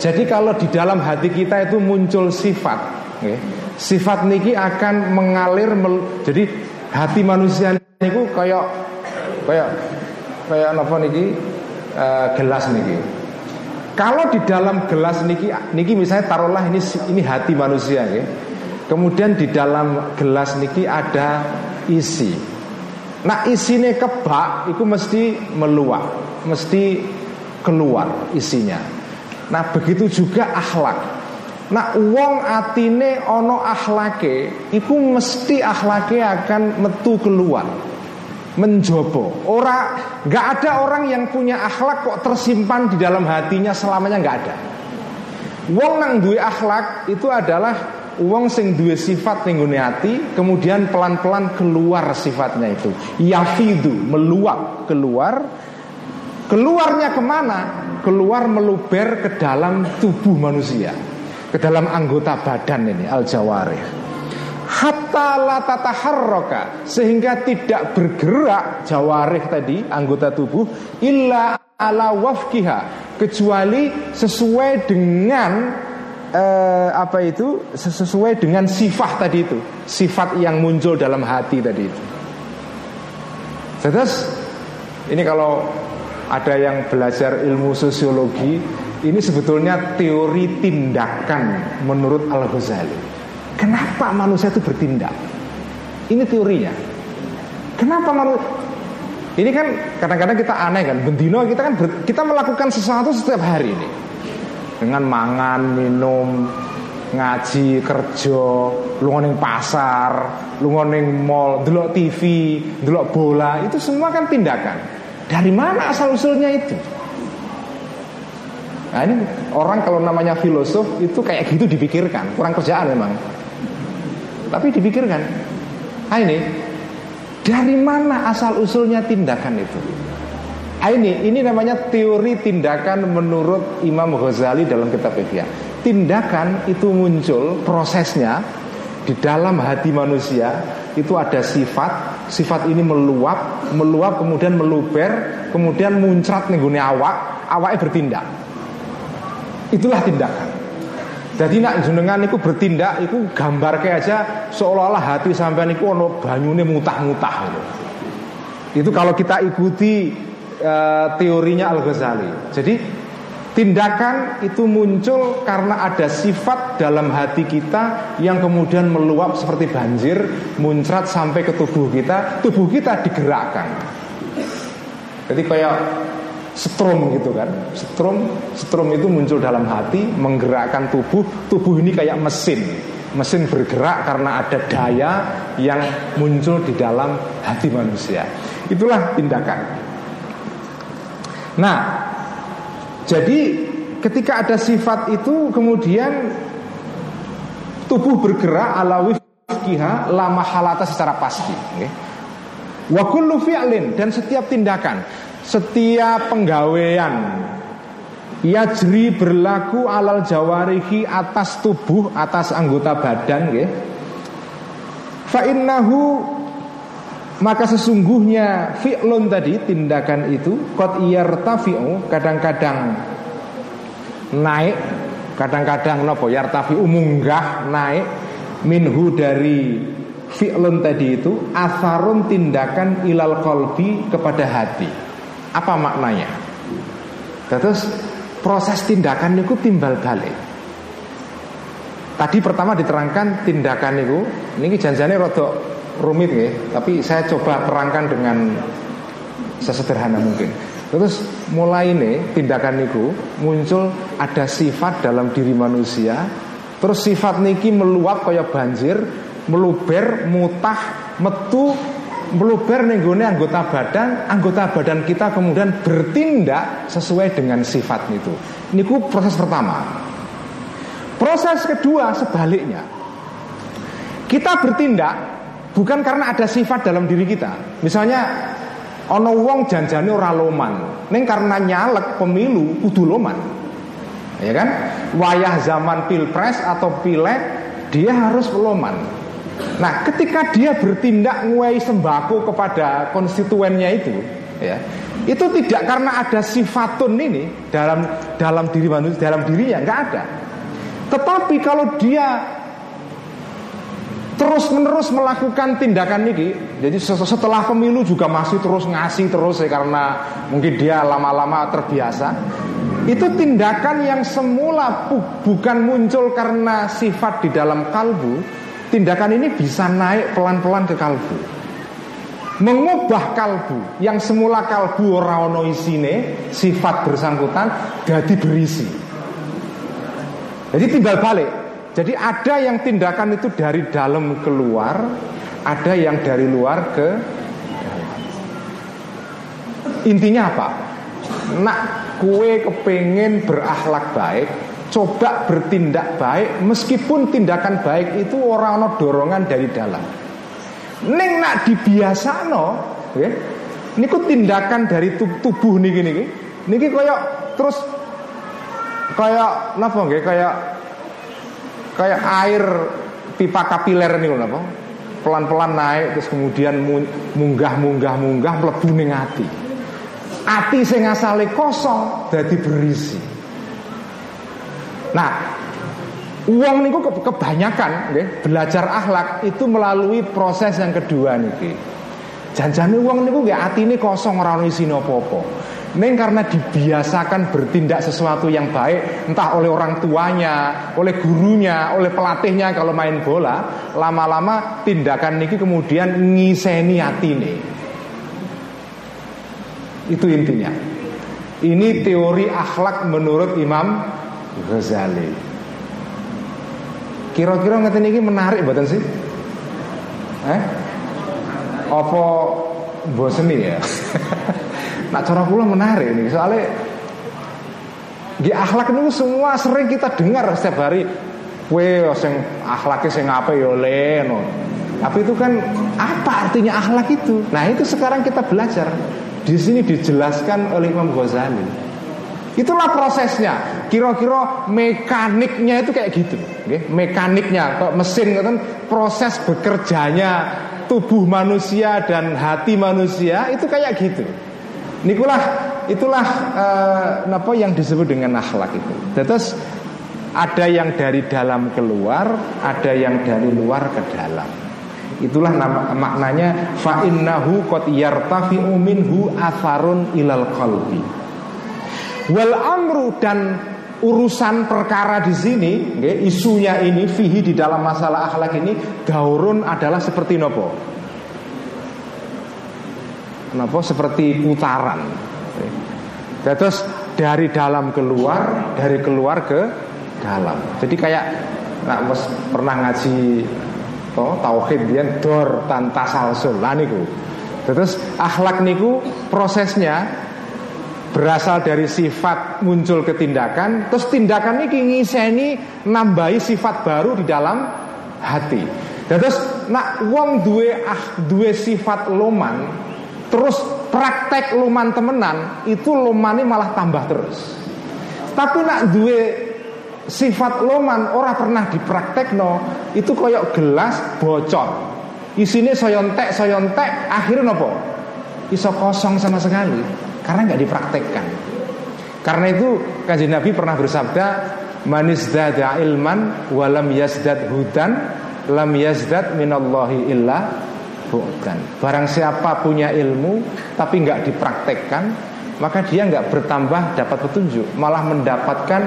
[SPEAKER 1] Jadi kalau di dalam hati kita itu muncul sifat, okay, Sifat niki akan mengalir mel, jadi hati manusia niku kayak kayak kayak apa niki uh, gelas niki. Kalau di dalam gelas niki niki misalnya taruhlah ini ini hati manusia ya. Kemudian di dalam gelas niki ada isi. Nah isinya kebak itu mesti meluap, mesti keluar isinya. Nah begitu juga akhlak. Nah wong atine ono akhlake Iku mesti akhlake akan metu keluar Menjobo Ora, nggak ada orang yang punya akhlak kok tersimpan di dalam hatinya selamanya nggak ada. Wong nang duwe akhlak itu adalah Wong sing duwe sifat ning hati Kemudian pelan-pelan keluar sifatnya itu. Yafidu, meluap keluar. Keluarnya ke mana? Keluar meluber ke dalam tubuh manusia ke dalam anggota badan ini al jawarih hatta la sehingga tidak bergerak jawarih tadi anggota tubuh illa ala wafkiha kecuali sesuai dengan eh, apa itu sesuai dengan sifat tadi itu sifat yang muncul dalam hati tadi itu. Terus ini kalau ada yang belajar ilmu sosiologi ini sebetulnya teori tindakan menurut Al-Ghazali. Kenapa manusia itu bertindak? Ini teorinya. Kenapa manusia ini kan kadang-kadang kita aneh kan, bendino kita kan ber, kita melakukan sesuatu setiap hari ini dengan mangan, minum, ngaji, kerja, lunga ning pasar, lunga ning mall, delok TV, delok bola, itu semua kan tindakan. Dari mana asal usulnya itu? Nah ini orang kalau namanya filosof itu kayak gitu dipikirkan, kurang kerjaan memang. Tapi dipikirkan. Nah ini dari mana asal usulnya tindakan itu? Nah ini ini namanya teori tindakan menurut Imam Ghazali dalam kitab Ihya. Tindakan itu muncul prosesnya di dalam hati manusia itu ada sifat, sifat ini meluap, meluap kemudian meluber, kemudian muncrat nengguni awak, awaknya bertindak. Itulah tindakan. Jadi nak jenengan itu bertindak itu gambar kayak aja seolah-olah hati sampai niku ono banyune mutah-mutah itu. Itu kalau kita ikuti uh, teorinya Al Ghazali. Jadi tindakan itu muncul karena ada sifat dalam hati kita yang kemudian meluap seperti banjir, muncrat sampai ke tubuh kita, tubuh kita digerakkan. Jadi kayak Strom gitu kan. Strom Strom itu muncul dalam hati Menggerakkan tubuh. Tubuh ini kayak mesin. Mesin bergerak karena ada daya Yang muncul di dalam hati manusia. Itulah tindakan. Nah Jadi ketika ada sifat itu kemudian tubuh bergerak ala wifkiha lama halata secara pasti. Okay. Wa dan setiap tindakan, setiap penggawaian yajri berlaku alal jawarihi atas tubuh, atas anggota badan okay. Fa innahu maka sesungguhnya fi'lun tadi tindakan itu qad yartafi'u kadang-kadang naik kadang-kadang nopo yartafi'u munggah naik minhu dari fi'lun tadi itu asarun tindakan ilal kolbi kepada hati apa maknanya terus proses tindakan itu timbal balik tadi pertama diterangkan tindakan itu ini janjinya rodok rumit ya, tapi saya coba terangkan dengan sesederhana mungkin. Terus mulai ini tindakan niku muncul ada sifat dalam diri manusia, terus sifat niki meluap kayak banjir, meluber, mutah, metu, meluber nenggone anggota badan, anggota badan kita kemudian bertindak sesuai dengan sifat itu. Niku proses pertama. Proses kedua sebaliknya. Kita bertindak Bukan karena ada sifat dalam diri kita. Misalnya ono wong janjane ora loman, ning karena nyalek pemilu kudu loman. Ya kan? Wayah zaman pilpres atau pileg dia harus loman. Nah, ketika dia bertindak nguai sembako kepada konstituennya itu, ya, itu tidak karena ada sifatun ini dalam dalam diri manusia, dalam dirinya nggak ada. Tetapi kalau dia terus menerus melakukan tindakan ini jadi setelah pemilu juga masih terus ngasih terus ya karena mungkin dia lama-lama terbiasa itu tindakan yang semula bukan muncul karena sifat di dalam kalbu tindakan ini bisa naik pelan-pelan ke kalbu. Mengubah kalbu. Yang semula kalbu orang isine sifat bersangkutan jadi berisi. Jadi tinggal balik. Jadi ada yang tindakan itu dari dalam keluar, ada yang dari luar ke Intinya apa? Nak kue kepengen berakhlak baik, coba bertindak baik meskipun tindakan baik itu orang no dorongan dari dalam. Neng nak dibiasano, ya. Niku tindakan dari tubuh niki niki. Niki kayak terus kayak napa nggih kayak kayak air pipa kapiler nih apa pelan-pelan naik terus kemudian munggah munggah munggah mlebu ning ati ati sing kosong dadi berisi nah uang niku kebanyakan nggih belajar akhlak itu melalui proses yang kedua niki. Janjane uang niku nggih atine kosong ora ono isine apa-apa. Neng karena dibiasakan bertindak sesuatu yang baik Entah oleh orang tuanya, oleh gurunya, oleh pelatihnya kalau main bola Lama-lama tindakan niki kemudian ngiseni nih. Itu intinya. Ini teori akhlak menurut Imam Ghazali Kira-kira ngerti niki menarik buatan sih? Eh? Apa bosen ya? Nah cara kula menarik ini soalnya di akhlak itu semua sering kita dengar setiap hari. Kue sing akhlaknya sing apa ya leno. Tapi itu kan apa artinya akhlak itu? Nah itu sekarang kita belajar. Di sini dijelaskan oleh Imam Ghazali. Itulah prosesnya. Kira-kira mekaniknya itu kayak gitu. Okay? Mekaniknya, kok mesin kan proses bekerjanya tubuh manusia dan hati manusia itu kayak gitu. Nikulah itulah uh, apa yang disebut dengan akhlak itu. Terus ada yang dari dalam keluar, ada yang dari luar ke dalam. Itulah nama, maknanya fa innahu qad yartafi'u minhu atharun ilal qalbi. Wal amru dan urusan perkara di sini, isunya ini fihi di dalam masalah akhlak ini daurun adalah seperti nopo? Kenapa seperti putaran. Terus dari dalam keluar Dari keluar ke dalam. Jadi kayak nah, pernah ngaji toh, Tauhid dia dor tanpa salsul. Lah niku. Terus akhlak niku prosesnya berasal dari sifat muncul ke tindakan terus tindakan ini ngiseni nambahi sifat baru di dalam hati. Dan terus nak wong duwe ah duwe sifat loman terus praktek loman temenan itu lomane malah tambah terus. Tapi nak duwe sifat loman ora pernah dipraktek no itu koyok gelas bocor. Isinya soyontek soyontek akhirnya nopo? Iso kosong sama sekali karena nggak dipraktekkan. Karena itu kajian Nabi pernah bersabda, manis dada ilman walam yazdad hudan lam yazdad minallahi illa bu'dan. Barang siapa punya ilmu tapi nggak dipraktekkan, maka dia nggak bertambah dapat petunjuk, malah mendapatkan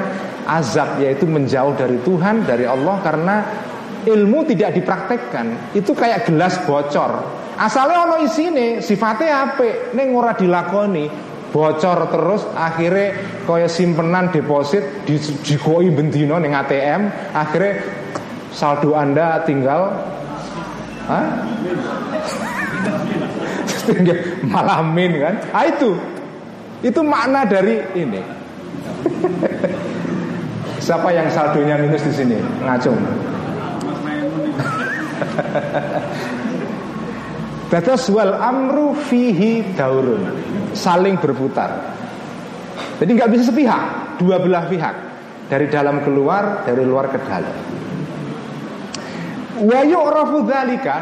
[SPEAKER 1] azab yaitu menjauh dari Tuhan, dari Allah karena ilmu tidak dipraktekkan. Itu kayak gelas bocor. Asalnya ono isine sifatnya apa? Neng ora dilakoni bocor terus akhirnya kaya simpenan deposit di jikoi bendino neng ATM akhirnya saldo anda tinggal Hah? malah min kan? Ah itu. Itu makna dari ini. Siapa yang saldonya minus di sini? Ngacung Dados wal amru fihi daurun Saling berputar Jadi nggak bisa sepihak Dua belah pihak Dari dalam keluar, dari luar ke dalam Wa yu'rafu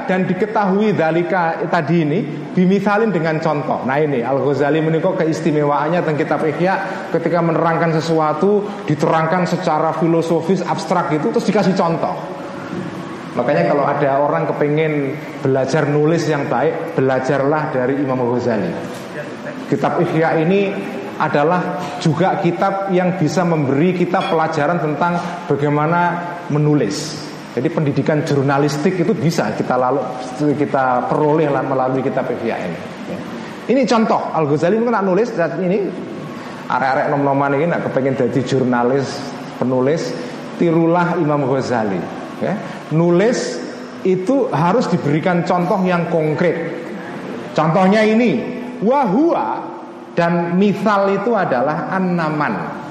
[SPEAKER 1] dan diketahui dzalika tadi ini bimisalin dengan contoh. Nah ini Al-Ghazali menikah keistimewaannya tentang kitab Ihya ketika menerangkan sesuatu diterangkan secara filosofis abstrak itu terus dikasih contoh. Makanya kalau ada orang kepengen belajar nulis yang baik, belajarlah dari Imam Ghazali. Kitab Ihya ini adalah juga kitab yang bisa memberi kita pelajaran tentang bagaimana menulis. Jadi pendidikan jurnalistik itu bisa kita lalu kita peroleh melalui kitab Ihya ini. Ini contoh Al Ghazali itu nak nulis dan ini arek-arek nom-noman ini nak kepengen jadi jurnalis penulis tirulah Imam Ghazali ya, nulis itu harus diberikan contoh yang konkret. Contohnya ini, wahua dan misal itu adalah anaman.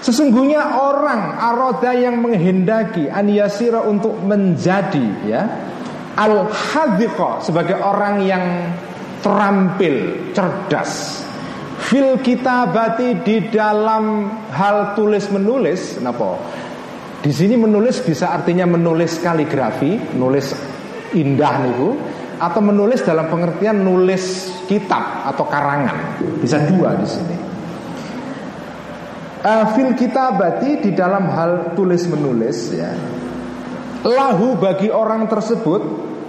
[SPEAKER 1] Sesungguhnya orang aroda yang menghendaki aniyasira untuk menjadi ya al hadiko sebagai orang yang terampil, cerdas. Fil kitabati di dalam hal tulis menulis, kenapa? Di sini menulis bisa artinya menulis kaligrafi, nulis indah niku, atau menulis dalam pengertian nulis kitab atau karangan. Bisa dua di sini. Uh, fil kitabati di dalam hal tulis menulis ya. Lahu bagi orang tersebut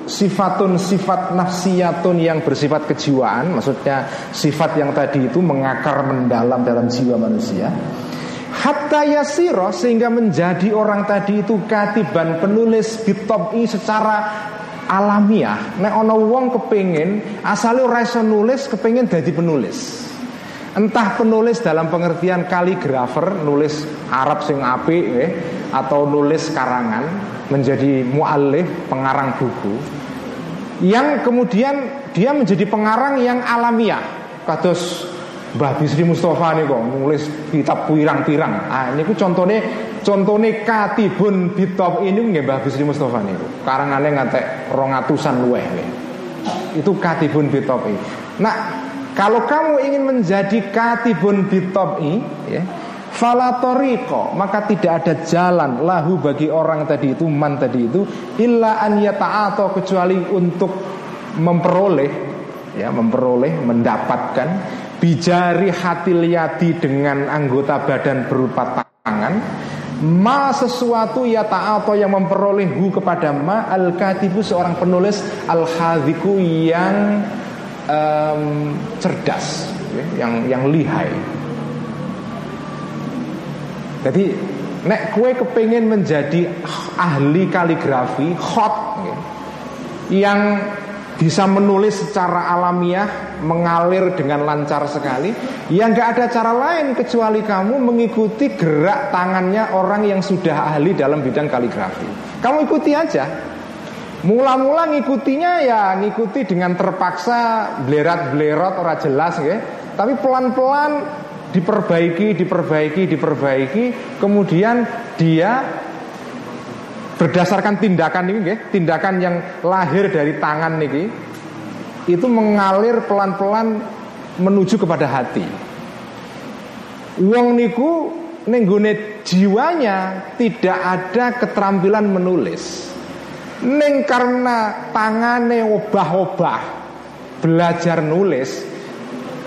[SPEAKER 1] sifatun sifat nafsiyatun yang bersifat kejiwaan, maksudnya sifat yang tadi itu mengakar mendalam dalam jiwa manusia Hatta yasiro sehingga menjadi orang tadi itu katiban penulis bitobi secara alamiah. Nek ono wong kepingin asale ora nulis kepingin jadi penulis. Entah penulis dalam pengertian kaligrafer nulis Arab sing apik eh, atau nulis karangan menjadi muallif pengarang buku yang kemudian dia menjadi pengarang yang alamiah kados Mbah Bisri Mustafa nih kok nulis kitab pirang-pirang. Ah ini ku contohnya contohnya katibun bitop ini nggak Mbah Bisri Mustafa nih. Karangannya ngantek rongatusan luweh nih. Itu katibun bitop ini. Nah kalau kamu ingin menjadi katibun bitop ini, ya, Falatoriko maka tidak ada jalan lahu bagi orang tadi itu man tadi itu illa an yata'ato kecuali untuk memperoleh ya memperoleh mendapatkan bijari hatil yadi dengan anggota badan berupa tangan. Ma sesuatu ya ta'ato yang memperoleh hu kepada ma. Al katibu seorang penulis. Al hadiku yang um, cerdas ya, yang yang lihai. Jadi nek kue kepengen menjadi ahli kaligrafi hot ya, yang bisa menulis secara alamiah, mengalir dengan lancar sekali, ya nggak ada cara lain kecuali kamu mengikuti gerak tangannya orang yang sudah ahli dalam bidang kaligrafi. Kamu ikuti aja. Mula-mula ngikutinya ya ngikuti dengan terpaksa blerat-blerot ora jelas ya. Tapi pelan-pelan diperbaiki, diperbaiki, diperbaiki, kemudian dia berdasarkan tindakan ini, ya, tindakan yang lahir dari tangan ini, itu mengalir pelan-pelan menuju kepada hati. Uang niku nenggone jiwanya tidak ada keterampilan menulis. Neng karena tangane obah-obah belajar nulis,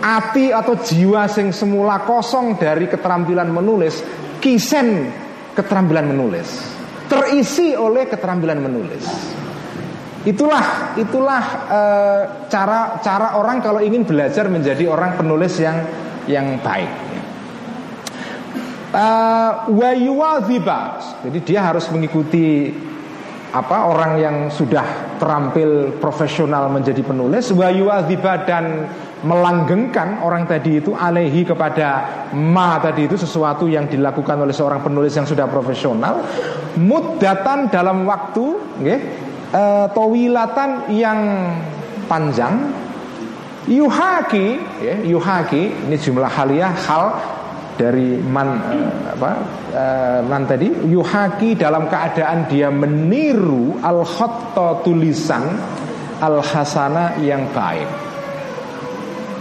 [SPEAKER 1] ati atau jiwa sing semula kosong dari keterampilan menulis, kisen keterampilan menulis, terisi oleh keterampilan menulis. Itulah itulah e, cara cara orang kalau ingin belajar menjadi orang penulis yang yang baik. Uh, Jadi dia harus mengikuti apa orang yang sudah terampil profesional menjadi penulis wa yu'adziba dan melanggengkan orang tadi itu alehi kepada ma tadi itu sesuatu yang dilakukan oleh seorang penulis yang sudah profesional muddatan dalam waktu okay, uh, towilatan yang panjang yuhaki ya, yuhaki ini jumlah haliah hal dari man uh, apa uh, man tadi yuhaki dalam keadaan dia meniru al khatta tulisan al hasana yang baik.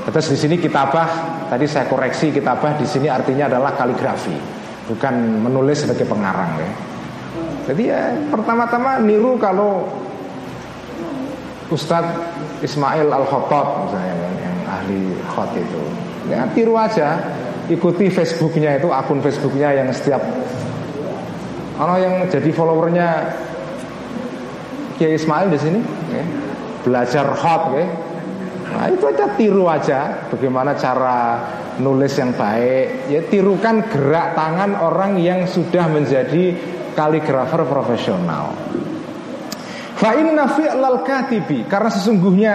[SPEAKER 1] Terus di sini kitabah tadi saya koreksi kitabah di sini artinya adalah kaligrafi bukan menulis sebagai pengarang ya. Jadi ya pertama-tama niru kalau Ustadz Ismail Al Khattab misalnya yang, yang ahli khot itu ya tiru aja ikuti Facebooknya itu akun Facebooknya yang setiap kalau yang jadi followernya Kiai Ismail di sini ya, belajar hot ya. Nah itu aja tiru aja. Bagaimana cara nulis yang baik? Ya tirukan gerak tangan orang yang sudah menjadi kaligrafer profesional. Fa inna fi'lal katibi karena sesungguhnya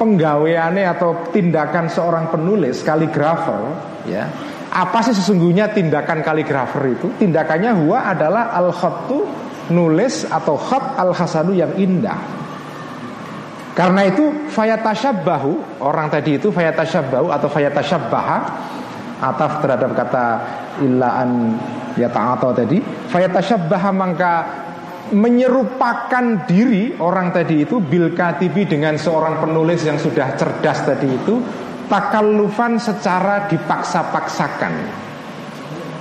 [SPEAKER 1] penggaweane atau tindakan seorang penulis kaligrafer ya apa sih sesungguhnya tindakan kaligrafer itu? Tindakannya huwa adalah al khattu nulis atau khat al hasanu yang indah karena itu fayatashabbahu orang tadi itu fayatashabbahu atau fayatashabbaha ataf terhadap kata illaan ya atau tadi fayatashabbaha maka menyerupakan diri orang tadi itu bil katibi dengan seorang penulis yang sudah cerdas tadi itu takallufan secara dipaksa-paksakan.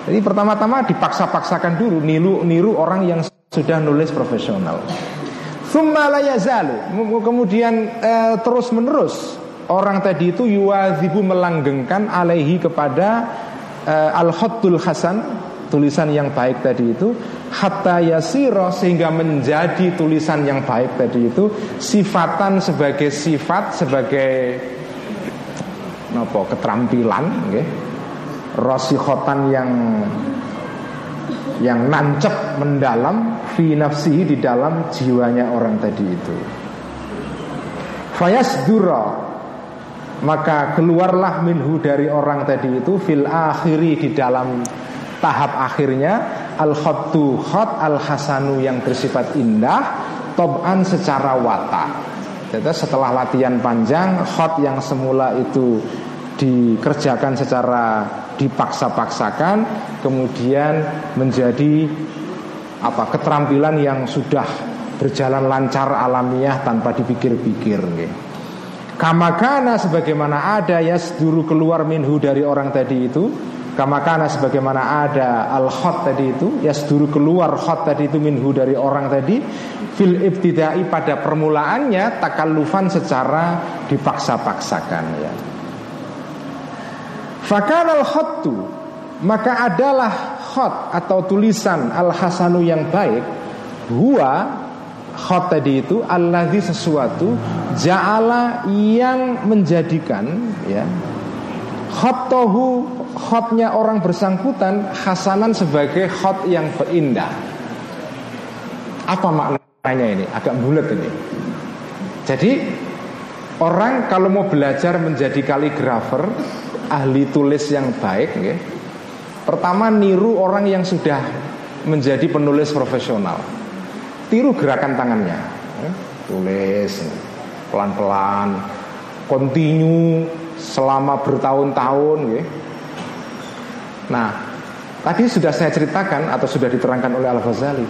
[SPEAKER 1] Jadi pertama-tama dipaksa-paksakan dulu niru niru orang yang sudah nulis profesional. Kemudian eh, terus menerus orang tadi itu yuwazibu melanggengkan alaihi kepada eh, al-khattul hasan tulisan yang baik tadi itu hatta yasiro sehingga menjadi tulisan yang baik tadi itu sifatan sebagai sifat sebagai nopo keterampilan okay? rosikhotan yang yang nancep mendalam fi nafsihi di dalam jiwanya orang tadi itu. Fayasdura maka keluarlah minhu dari orang tadi itu fil akhiri di dalam tahap akhirnya al khattu khat al hasanu yang bersifat indah toban secara watak. Jadi setelah latihan panjang hot yang semula itu dikerjakan secara dipaksa-paksakan kemudian menjadi apa keterampilan yang sudah berjalan lancar alamiah tanpa dipikir-pikir Kamakana sebagaimana ada ya dulu keluar minhu dari orang tadi itu Kamakana sebagaimana ada al khot tadi itu ya dulu keluar khot tadi itu minhu dari orang tadi fil ibtidai pada permulaannya takallufan secara dipaksa-paksakan ya. Fakanal khottu maka adalah khot atau tulisan al hasanu yang baik huwa khot tadi itu alladzi sesuatu ja'ala yang menjadikan ya khotohu khotnya orang bersangkutan hasanan sebagai khot yang berindah. Apa maknanya ini? Agak bulat ini. Jadi orang kalau mau belajar menjadi kaligrafer, ahli tulis yang baik, ya, pertama niru orang yang sudah menjadi penulis profesional. Tiru gerakan tangannya. Ya. tulis pelan-pelan, kontinu selama bertahun-tahun, ya. Nah, tadi sudah saya ceritakan atau sudah diterangkan oleh Al Ghazali,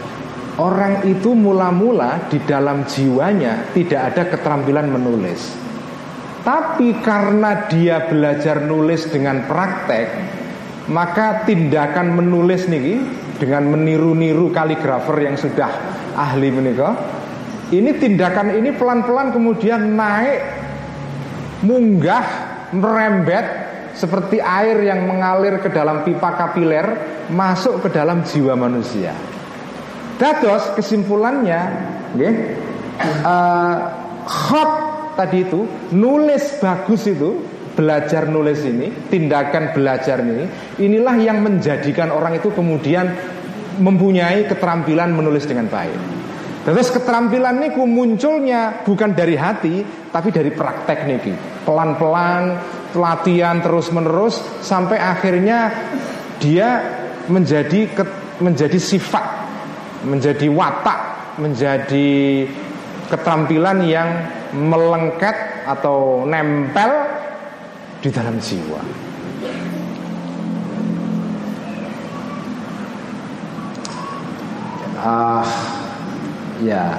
[SPEAKER 1] orang itu mula-mula di dalam jiwanya tidak ada keterampilan menulis. Tapi karena dia belajar nulis dengan praktek, maka tindakan menulis nih dengan meniru-niru kaligrafer yang sudah ahli menikah, ini tindakan ini pelan-pelan kemudian naik, munggah, merembet seperti air yang mengalir ke dalam pipa kapiler masuk ke dalam jiwa manusia. Dados kesimpulannya, okay, uh, hot tadi itu nulis bagus itu belajar nulis ini, tindakan belajar ini, inilah yang menjadikan orang itu kemudian mempunyai keterampilan menulis dengan baik. Terus keterampilan ini munculnya bukan dari hati, tapi dari praktek niki. Pelan-pelan, latihan terus-menerus sampai akhirnya dia menjadi menjadi sifat, menjadi watak, menjadi keterampilan yang melengket atau nempel di dalam jiwa. Ah, ya,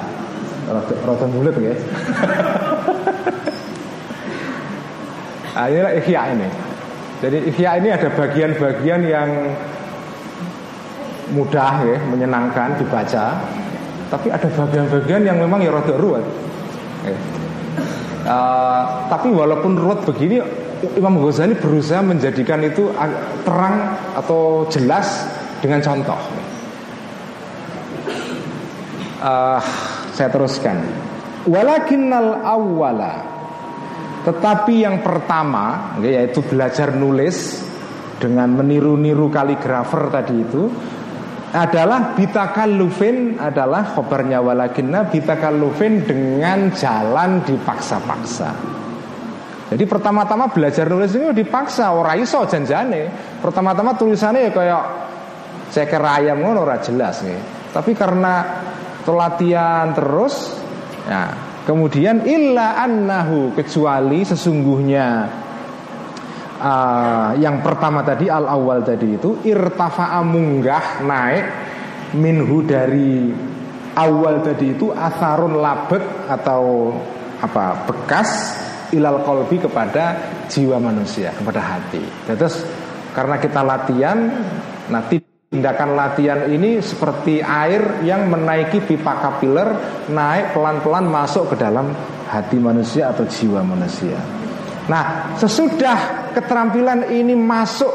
[SPEAKER 1] rota, rota mulut ya. ah, ini ikhya ini. Jadi ikhya ini ada bagian-bagian yang mudah ya, menyenangkan dibaca. Tapi ada bagian-bagian yang memang ya rada ruwet. Ya. Uh, tapi walaupun ruwet begini Imam Ghazali berusaha menjadikan itu terang atau jelas dengan contoh. Uh, saya teruskan. Walakinnal awwala tetapi yang pertama yaitu belajar nulis dengan meniru-niru kaligrafer tadi itu adalah bitakallufin adalah khobarnya walakinna bitakallufin dengan jalan dipaksa-paksa. Jadi pertama-tama belajar nulis ini dipaksa ora iso janjane. Pertama-tama tulisannya ya kayak ceker ayam ngono ora jelas nih. Tapi karena latihan terus ya kemudian illa annahu kecuali sesungguhnya uh, yang pertama tadi al awal tadi itu irtafa'a munggah naik minhu dari awal tadi itu asarun labek atau apa bekas ilal kolbi kepada jiwa manusia kepada hati. Terus karena kita latihan, nanti tindakan latihan ini seperti air yang menaiki pipa kapiler naik pelan-pelan masuk ke dalam hati manusia atau jiwa manusia. Nah, sesudah keterampilan ini masuk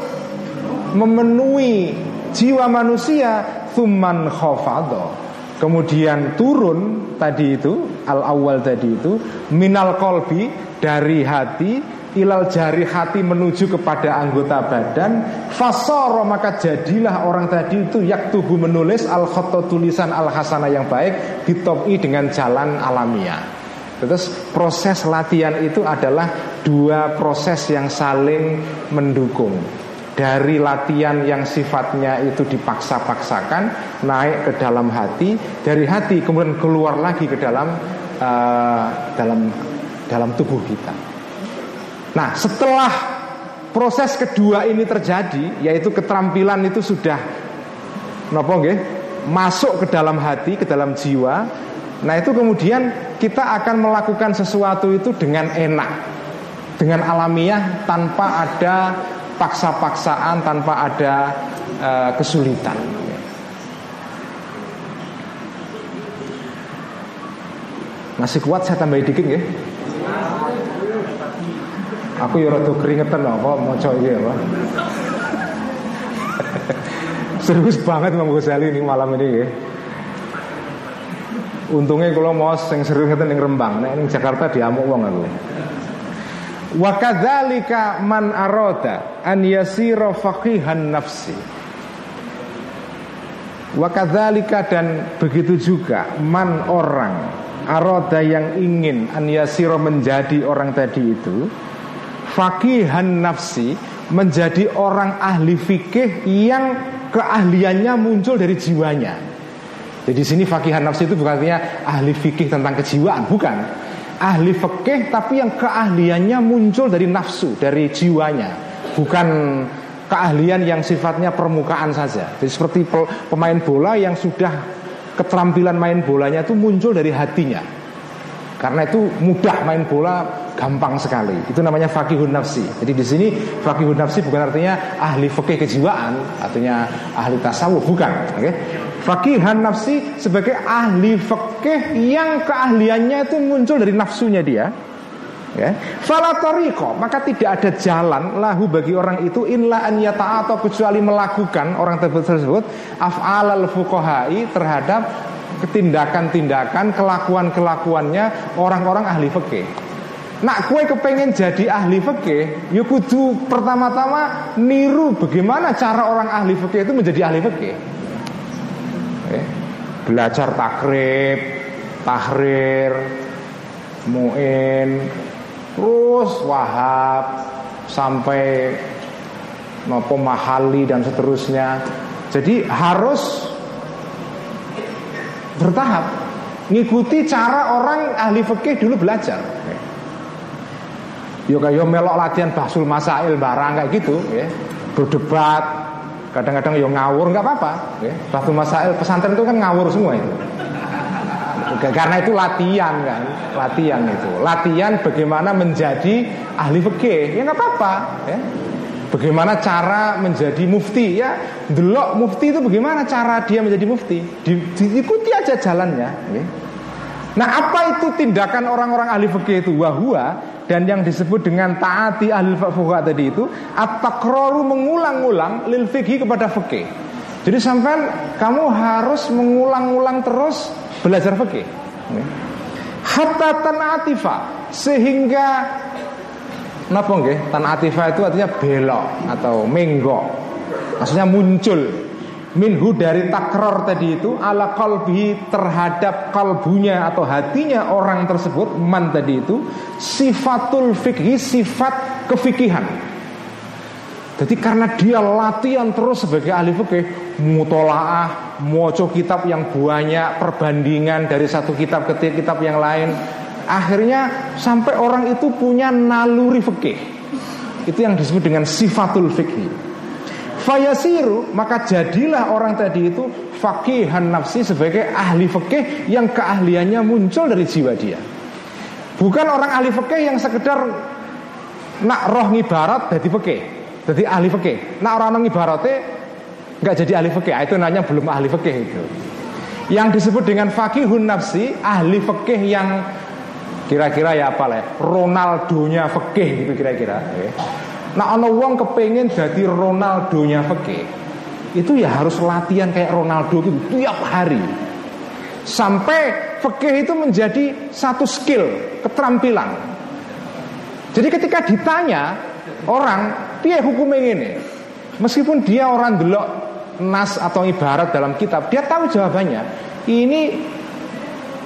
[SPEAKER 1] memenuhi jiwa manusia, thuman khafadha. Kemudian turun tadi itu al awal tadi itu minal kolbi dari hati ilal jari hati menuju kepada anggota badan fasoro maka jadilah orang tadi itu yak tubuh menulis al tulisan al hasanah yang baik ditopi dengan jalan alamiah Terus proses latihan itu adalah dua proses yang saling mendukung dari latihan yang sifatnya itu dipaksa-paksakan naik ke dalam hati dari hati kemudian keluar lagi ke dalam uh, dalam dalam tubuh kita. Nah setelah proses kedua ini terjadi yaitu keterampilan itu sudah nopo masuk ke dalam hati ke dalam jiwa Nah itu kemudian kita akan melakukan sesuatu itu dengan enak Dengan alamiah tanpa ada paksa-paksaan Tanpa ada uh, kesulitan. Masih kuat saya tambahin dikit ya Aku ya rada keringetan mau coy ya apa? Serius banget Imam Ghazali ini malam ini ya Untungnya kalau mau sing serius ngeten ning Rembang, nek ning Jakarta diamuk wong aku. Wa kadzalika man arada an yasira faqihan nafsi. Wa kadzalika dan begitu juga man orang aroda yang ingin an yasira menjadi orang tadi itu faqihan nafsi menjadi orang ahli fikih yang keahliannya muncul dari jiwanya. Jadi di sini fakihan nafsi itu bukan artinya ahli fikih tentang kejiwaan, bukan. Ahli fikih tapi yang keahliannya muncul dari nafsu, dari jiwanya, bukan keahlian yang sifatnya permukaan saja. Jadi seperti pemain bola yang sudah keterampilan main bolanya itu muncul dari hatinya. Karena itu mudah main bola gampang sekali. Itu namanya fakihun nafsi. Jadi di sini fakihun nafsi bukan artinya ahli fikih kejiwaan, artinya ahli tasawuf bukan. Oke? Okay? Fakihan nafsi sebagai ahli fikih yang keahliannya itu muncul dari nafsunya dia. Falatoriko maka tidak ada jalan lahu bagi orang itu inla an atau kecuali melakukan orang tersebut af'alal fuqahai terhadap ketindakan-tindakan kelakuan-kelakuannya orang-orang ahli fikih. Nak kue kepengen jadi ahli fikih, ya kudu pertama-tama niru bagaimana cara orang ahli fikih itu menjadi ahli fikih. Eh, belajar takrib, tahrir, muin, terus wahab sampai nopo mahali dan seterusnya. Jadi harus bertahap ngikuti cara orang ahli fikih dulu belajar. Yo kayak melok latihan bahsul masail barang kayak gitu ya. Berdebat, kadang-kadang yo ngawur nggak apa-apa ya. Bahsul masail pesantren itu kan ngawur semua itu. Karena itu latihan kan, latihan itu. Latihan bagaimana menjadi ahli fikih. Ya nggak apa-apa ya. Bagaimana cara menjadi mufti ya Delok mufti itu bagaimana cara dia menjadi mufti Di, Diikuti aja jalannya ya. Nah apa itu tindakan orang-orang ahli fikih itu Wahua dan yang disebut dengan taati ahli fikih tadi itu At-takroru mengulang-ulang lil fikih kepada fikih Jadi sampai kamu harus mengulang-ulang terus belajar fikih. Hatta tanatifa Sehingga Napa nggih? Tan atifah itu artinya belok atau menggo. Maksudnya muncul minhu dari takror tadi itu ala kalbi terhadap kalbunya atau hatinya orang tersebut man tadi itu sifatul fikhi sifat kefikihan jadi karena dia latihan terus sebagai ahli fikih mutolaah moco kitab yang banyak perbandingan dari satu kitab ke kitab yang lain Akhirnya sampai orang itu punya naluri fikih. Itu yang disebut dengan sifatul fikih. Fayasiru maka jadilah orang tadi itu fakihan nafsi sebagai ahli fikih yang keahliannya muncul dari jiwa dia. Bukan orang ahli fikih yang sekedar nak roh ngibarat jadi fikih, jadi ahli fikih. Nak orang ngibaratnya nggak jadi ahli fikih, ah, itu nanya belum ahli fikih itu. Yang disebut dengan fakihun nafsi, ahli fikih yang Kira-kira ya apa lah? Ronaldonya fikih gitu kira-kira. Nah, ono wong kepengen jadi Ronaldonya fikih. Itu ya harus latihan kayak Ronaldo gitu tiap hari. Sampai fikih itu menjadi satu skill, keterampilan. Jadi ketika ditanya orang, dia hukumnya ini. Meskipun dia orang delok nas atau ibarat dalam kitab, dia tahu jawabannya. Ini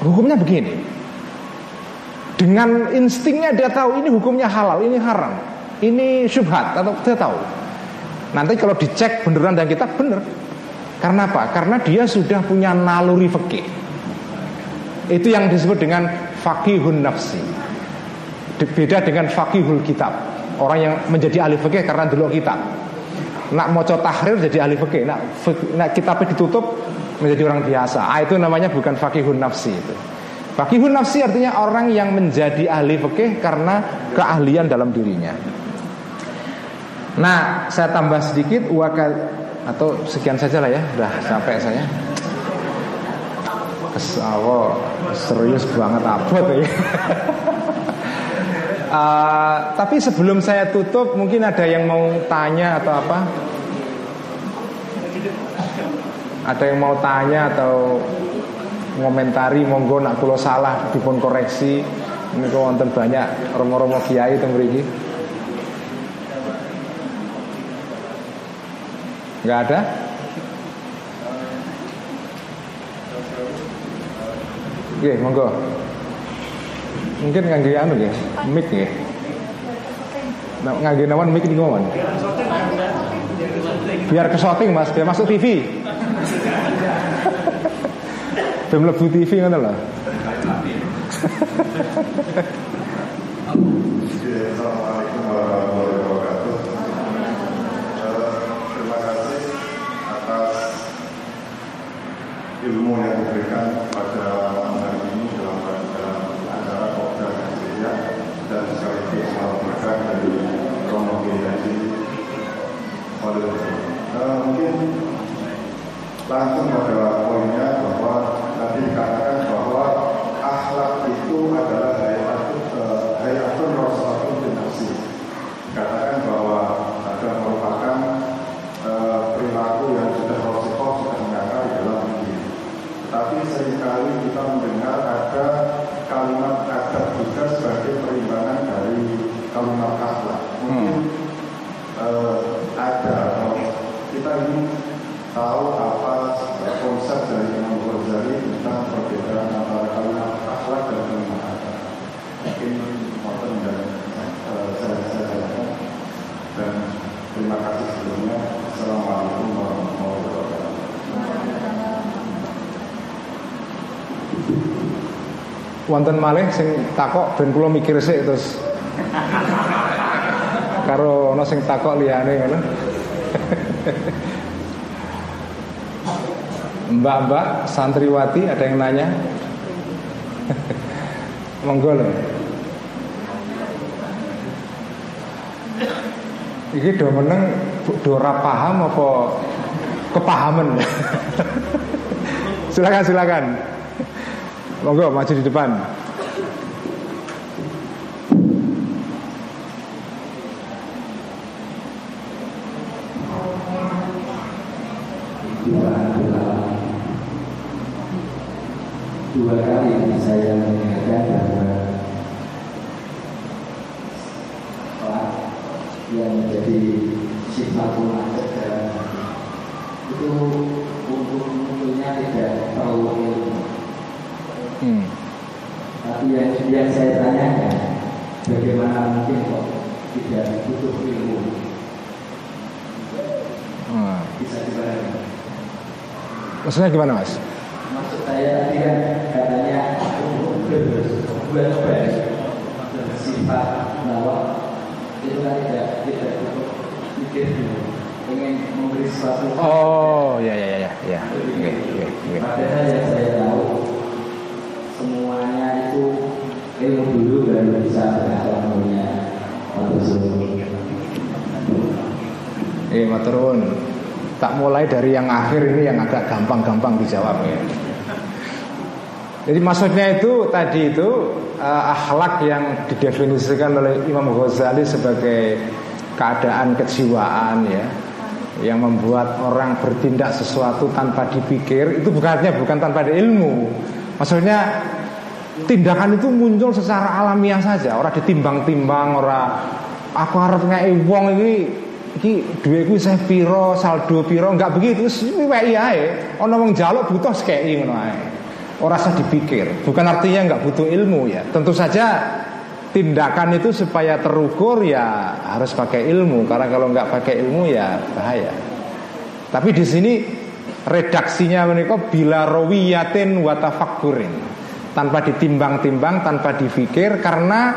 [SPEAKER 1] hukumnya begini. Dengan instingnya dia tahu ini hukumnya halal, ini haram, ini syubhat atau dia tahu. Nanti kalau dicek beneran dan kita bener. Karena apa? Karena dia sudah punya naluri fikih. Itu yang disebut dengan fakihun nafsi. Beda dengan fakihul kitab. Orang yang menjadi ahli fikih karena dulu kitab. Nak mau tahrir jadi ahli fikih. Nak, nak kitabnya ditutup menjadi orang biasa. Ah, itu namanya bukan fakihun nafsi itu. Fakihun nafsi artinya orang yang menjadi ahli fikih karena keahlian dalam dirinya. Nah, saya tambah sedikit wakal atau sekian saja lah ya, udah sampai saya. Kesawo serius banget abot ya. uh, tapi sebelum saya tutup, mungkin ada yang mau tanya atau apa? Ada yang mau tanya atau ngomentari monggo nak kulo salah dipun koreksi ini wonten banyak romo-romo kiai teng mriki nggak ada Oke, monggo. Mungkin ngangge anu ya, mic ya. Ngangge nawan mic ini ngomong. Biar kesoting Mas, biar masuk TV. Film lebu TV ngono lho.
[SPEAKER 2] diberikan pada hari ini dalam dalam acara Kopda Nigeria dan sekaligus malam berkah dari Romo Haji Khalil. Mungkin langsung pada poinnya bahwa tadi dikatakan kalimat akhlak. Mungkin eh, ada kita ingin tahu apa konsep dari Imam Ghazali tentang perbedaan antara kalimat akhlak dan kalimat adab. Mungkin Morten dan eh, saya tanyakan dan terima kasih sebelumnya. Assalamualaikum warahmatullahi wabarakatuh.
[SPEAKER 1] Wonten malih sing takok ben kula mikir sik terus karo ana sing takok liyane ngono. Mbak-mbak santriwati ada yang nanya? Monggo lho. Iki do meneng do ora paham apa kepahaman? silakan silakan. Monggo maju di depan.
[SPEAKER 3] dua dua dua kali saya mendengarkan bahwa sholat yang menjadi sifat umat dalam itu untuk munculnya tidak perlu ilmu
[SPEAKER 1] Hmm.
[SPEAKER 3] tapi yang, yang saya tanyakan bagaimana mungkin kok tidak butuh ilmu
[SPEAKER 1] Hmm.
[SPEAKER 3] bisa dibayangkan
[SPEAKER 1] Maksudnya gimana mas?
[SPEAKER 3] Maksud saya tadi kan katanya buat baik bersifat bahwa itu kan tidak tidak cukup pikir dulu ingin memberi sesuatu
[SPEAKER 1] Oh ya ya ya ya ya. Oke oke oke.
[SPEAKER 3] padahal yang saya tahu semuanya itu ilmu dulu baru bisa berakhlak mulia atau
[SPEAKER 1] Eh maturun. Tak mulai dari yang akhir ini yang agak gampang-gampang dijawab ya. Jadi maksudnya itu tadi itu eh, akhlak yang didefinisikan oleh Imam Ghazali sebagai keadaan kejiwaan ya yang membuat orang bertindak sesuatu tanpa dipikir itu bukannya bukan tanpa ada ilmu. Maksudnya tindakan itu muncul secara alamiah saja, orang ditimbang-timbang, orang aku harus ngei wong ini iki duitku saya piro, saldo piro, enggak begitu, wae ae. Ana wong njaluk butuh sekei ngono ae. Ora usah dipikir. Bukan artinya enggak butuh ilmu ya. Tentu saja tindakan itu supaya terukur ya harus pakai ilmu karena kalau nggak pakai ilmu ya bahaya. Tapi di sini redaksinya menika bila rawiyatin wa tafakkurin. Tanpa ditimbang-timbang, tanpa dipikir karena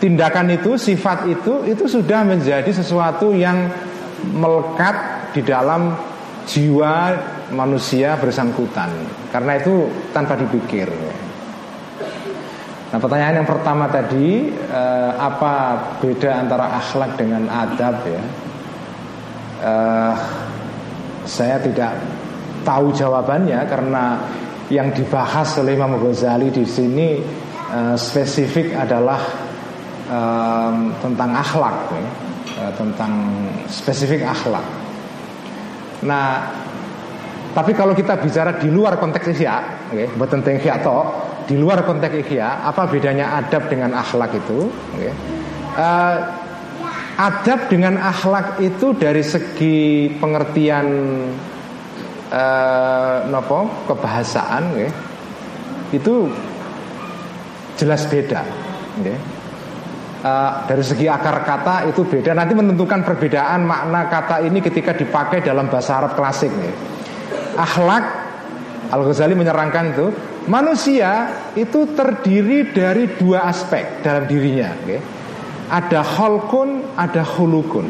[SPEAKER 1] tindakan itu, sifat itu itu sudah menjadi sesuatu yang melekat di dalam jiwa manusia bersangkutan. Karena itu tanpa dipikir. Nah pertanyaan yang pertama tadi eh, Apa beda antara akhlak dengan adab ya eh, Saya tidak tahu jawabannya Karena yang dibahas oleh Imam Ghazali di sini eh, Spesifik adalah eh, Tentang akhlak ya. Eh, Tentang spesifik akhlak Nah tapi kalau kita bicara di luar konteks ihya, okay, buat tentang ihya toh, di luar konteks ihya, apa bedanya adab dengan akhlak itu? Okay. Uh, adab dengan akhlak itu dari segi pengertian uh, nopo kebahasaan, okay, itu jelas beda. Okay. Uh, dari segi akar kata itu beda. Nanti menentukan perbedaan makna kata ini ketika dipakai dalam bahasa Arab klasik. Okay akhlak Al Ghazali menyerangkan itu manusia itu terdiri dari dua aspek dalam dirinya. Okay? Ada holkun, ada hulukun.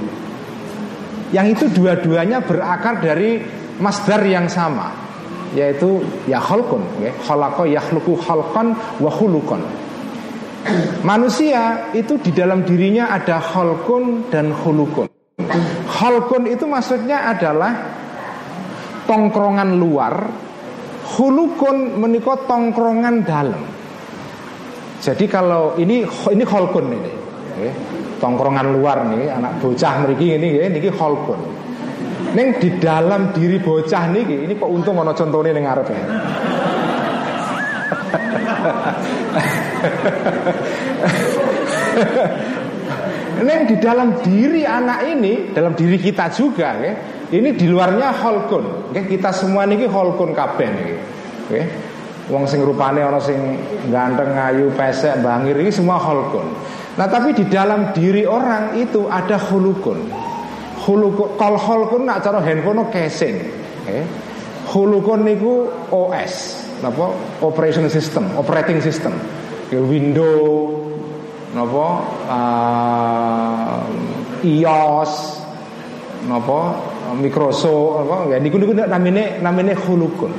[SPEAKER 1] Yang itu dua-duanya berakar dari masdar yang sama, yaitu ya holkun. Okay? Holako yahluku holkon wahulukon. Manusia itu di dalam dirinya ada holkun dan hulukun. Holkun itu maksudnya adalah tongkrongan luar Hulukun menikot tongkrongan dalam. Jadi kalau ini ini holkun ini, tongkrongan luar nih anak bocah meriki ini, ini holkun. Neng di dalam diri bocah nih, ini kok untung ono contohnya neng arep ya. Neng di dalam diri anak ini, dalam diri kita juga, ya, ini di luarnya holkun. Okay? Kita semua niki holkun niki. Okay? Wong sing rupane ana sing ganteng, ayu, pesek, bangir ini semua holkun. Nah, tapi di dalam diri orang itu ada hulukun. Hulukun kol holkun nak cara handphone casing. Okay? Hulukun niku OS, apa? Operation system, operating system. Window, napa uh, iOS napa Microsoft apa ya niku niku namine namine khulukun.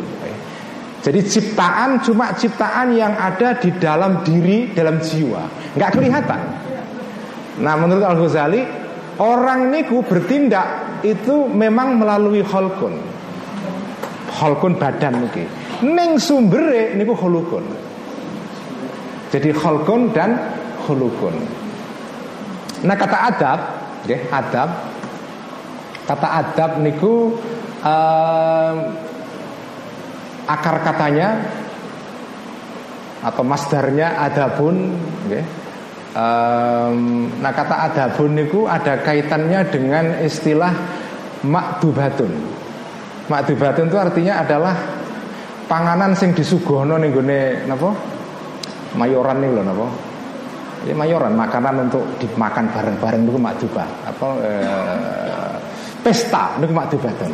[SPEAKER 1] Jadi ciptaan cuma ciptaan yang ada di dalam diri, dalam jiwa, nggak kelihatan. Nah, menurut Al Ghazali, orang niku bertindak itu memang melalui holkun, holkun badan niki. Neng sumbere niku holukun. Jadi holkun dan holukun. Nah kata adab, ya, adab Kata adab niku um, akar katanya atau masdarnya adabun okay. um, nah kata adabun niku ada kaitannya dengan istilah makdubatun makdubatun itu artinya adalah panganan sing disuguhno ning gone napa mayoran nih loh napa ya mayoran makanan untuk dimakan bareng-bareng itu makdubah apa eh, pesta niku makdubatun.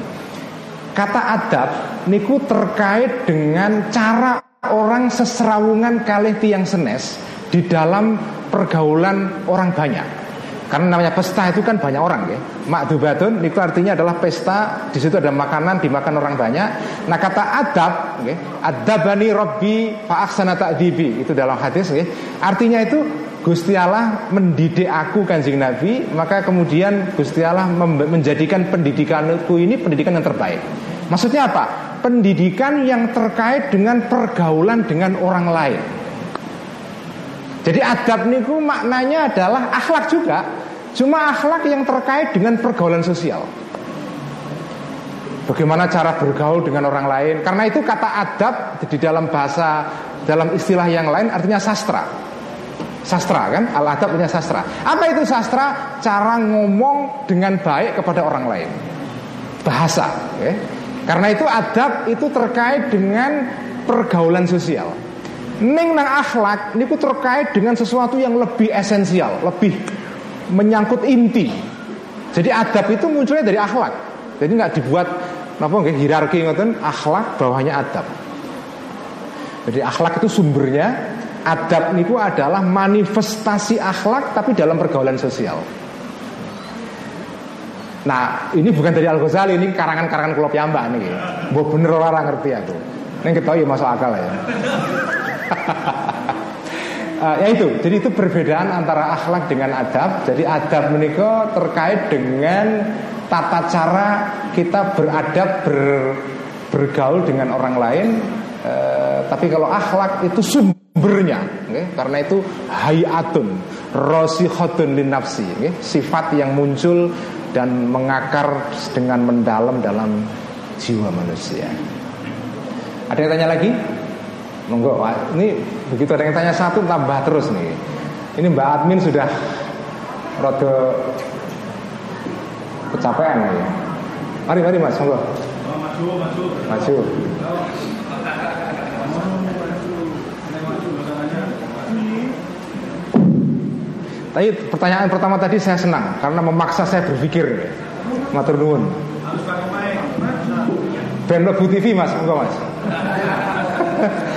[SPEAKER 1] Kata adab niku terkait dengan cara orang seserawungan kali tiang senes di dalam pergaulan orang banyak. Karena namanya pesta itu kan banyak orang ya. Makdubatun itu artinya adalah pesta, di situ ada makanan dimakan orang banyak. Nah kata adab, ya, adabani robbi fa'aksana ta'dibi itu dalam hadis ya. Artinya itu Gusti Allah mendidik aku kanjeng Nabi Maka kemudian Gusti Allah menjadikan pendidikanku ini pendidikan yang terbaik Maksudnya apa? Pendidikan yang terkait dengan pergaulan dengan orang lain Jadi adab niku maknanya adalah akhlak juga. Cuma akhlak yang terkait dengan pergaulan sosial. Bagaimana cara bergaul dengan orang lain. Karena itu kata adab di dalam bahasa Dalam istilah yang lain artinya sastra. Sastra kan, al-adab punya sastra. Apa itu sastra? Cara ngomong dengan baik kepada orang lain. Bahasa ya. Karena itu adab itu terkait dengan pergaulan sosial Neng nang akhlak ini terkait dengan sesuatu yang lebih esensial Lebih menyangkut inti Jadi adab itu munculnya dari akhlak Jadi nggak dibuat apa nggak hierarki ngoten akhlak bawahnya adab jadi akhlak itu sumbernya adab niku adalah manifestasi akhlak tapi dalam pergaulan sosial. Nah, ini bukan dari Al Ghazali, ini karangan-karangan Kulo Piyambak nih. Bu bener orang ngerti aku. Ini ketahui ya masuk akal ya. Uh, ya itu, jadi itu perbedaan antara akhlak dengan adab. Jadi adab menikah terkait dengan tata cara kita beradab ber, bergaul dengan orang lain. Uh, tapi kalau akhlak itu sumber sumbernya okay? karena itu hayatun rosihotun linafsi okay? sifat yang muncul dan mengakar dengan mendalam dalam jiwa manusia ada yang tanya lagi monggo ini begitu ada yang tanya satu tambah terus nih. Ini Mbak Admin sudah rada kecapean ya mari mari Mas monggo. Maju maju. Maju Tapi pertanyaan pertama tadi saya senang karena memaksa saya berpikir. Matur nuwun. Ben TV Mas, enggak Mas.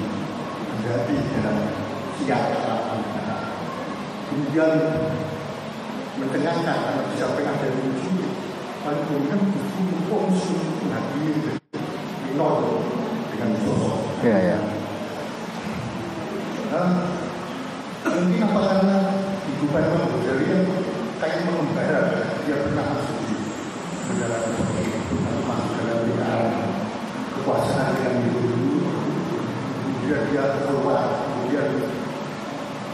[SPEAKER 4] Ghazali dalam siap kemudian mendengarkan karena disampaikan dari ujung paling kemudian buku konsum Nabi Minor dengan sosok.
[SPEAKER 1] Iya ya.
[SPEAKER 4] Nah, mungkin apa karena kehidupan Imam Ghazali yang kayak mengembara dia pernah masuk di negara seperti itu dalam kekuasaan yang dulu kemudian dia keluar kemudian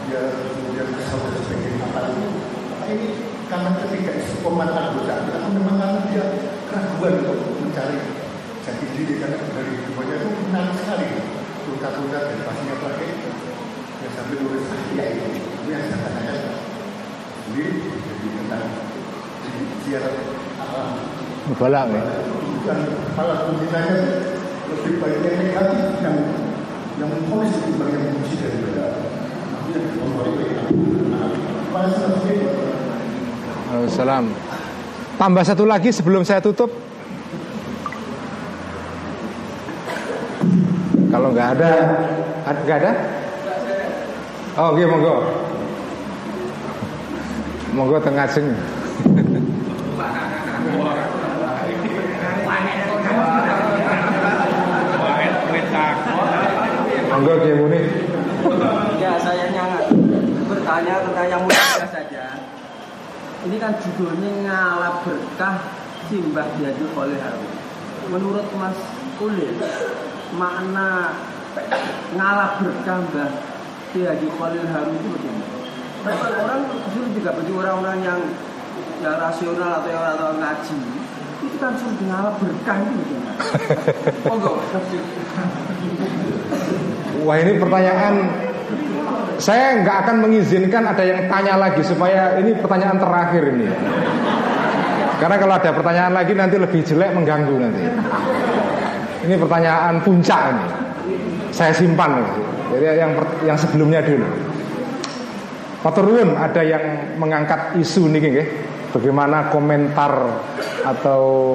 [SPEAKER 4] dia kemudian kesal dan sebagainya apa itu apa ini karena ketika istiqomah anggota atau memang dia keraguan untuk mencari jati diri karena dari kehidupannya itu menarik sekali. Turka-turka dan pastinya pakai yang sambil nulis ya itu itu yang saya tanyakan sendiri jadi tentang ziarah alam.
[SPEAKER 1] Balak ya.
[SPEAKER 4] dan kepala pembinanya lebih yang negatif yang yang itu
[SPEAKER 1] Waalaikumsalam. Tambah satu lagi sebelum saya tutup. Kalau nggak ada, ad- nggak ada? Oh, oke, monggo. Monggo tengah sing. Monggo Ki Muni.
[SPEAKER 5] Ya saya nyangat bertanya tentang yang mulia saja. Ini kan judulnya ngalap berkah simbah jadi oleh Harun. Menurut Mas Ulil, makna ngalap berkah Mbah Haji Khalil Harun itu bagaimana? Banyak orang suruh juga bagi orang-orang yang yang rasional atau yang atau ngaji itu kan suruh ngalap berkah itu bagaimana? Monggo.
[SPEAKER 1] Wah ini pertanyaan. Saya nggak akan mengizinkan ada yang tanya lagi Supaya ini pertanyaan terakhir ini. Karena kalau ada pertanyaan lagi nanti lebih jelek mengganggu nanti. Ini pertanyaan puncak ini. Saya simpan Jadi yang yang sebelumnya dulu. Paturun ada yang mengangkat isu ini nggih. Bagaimana komentar atau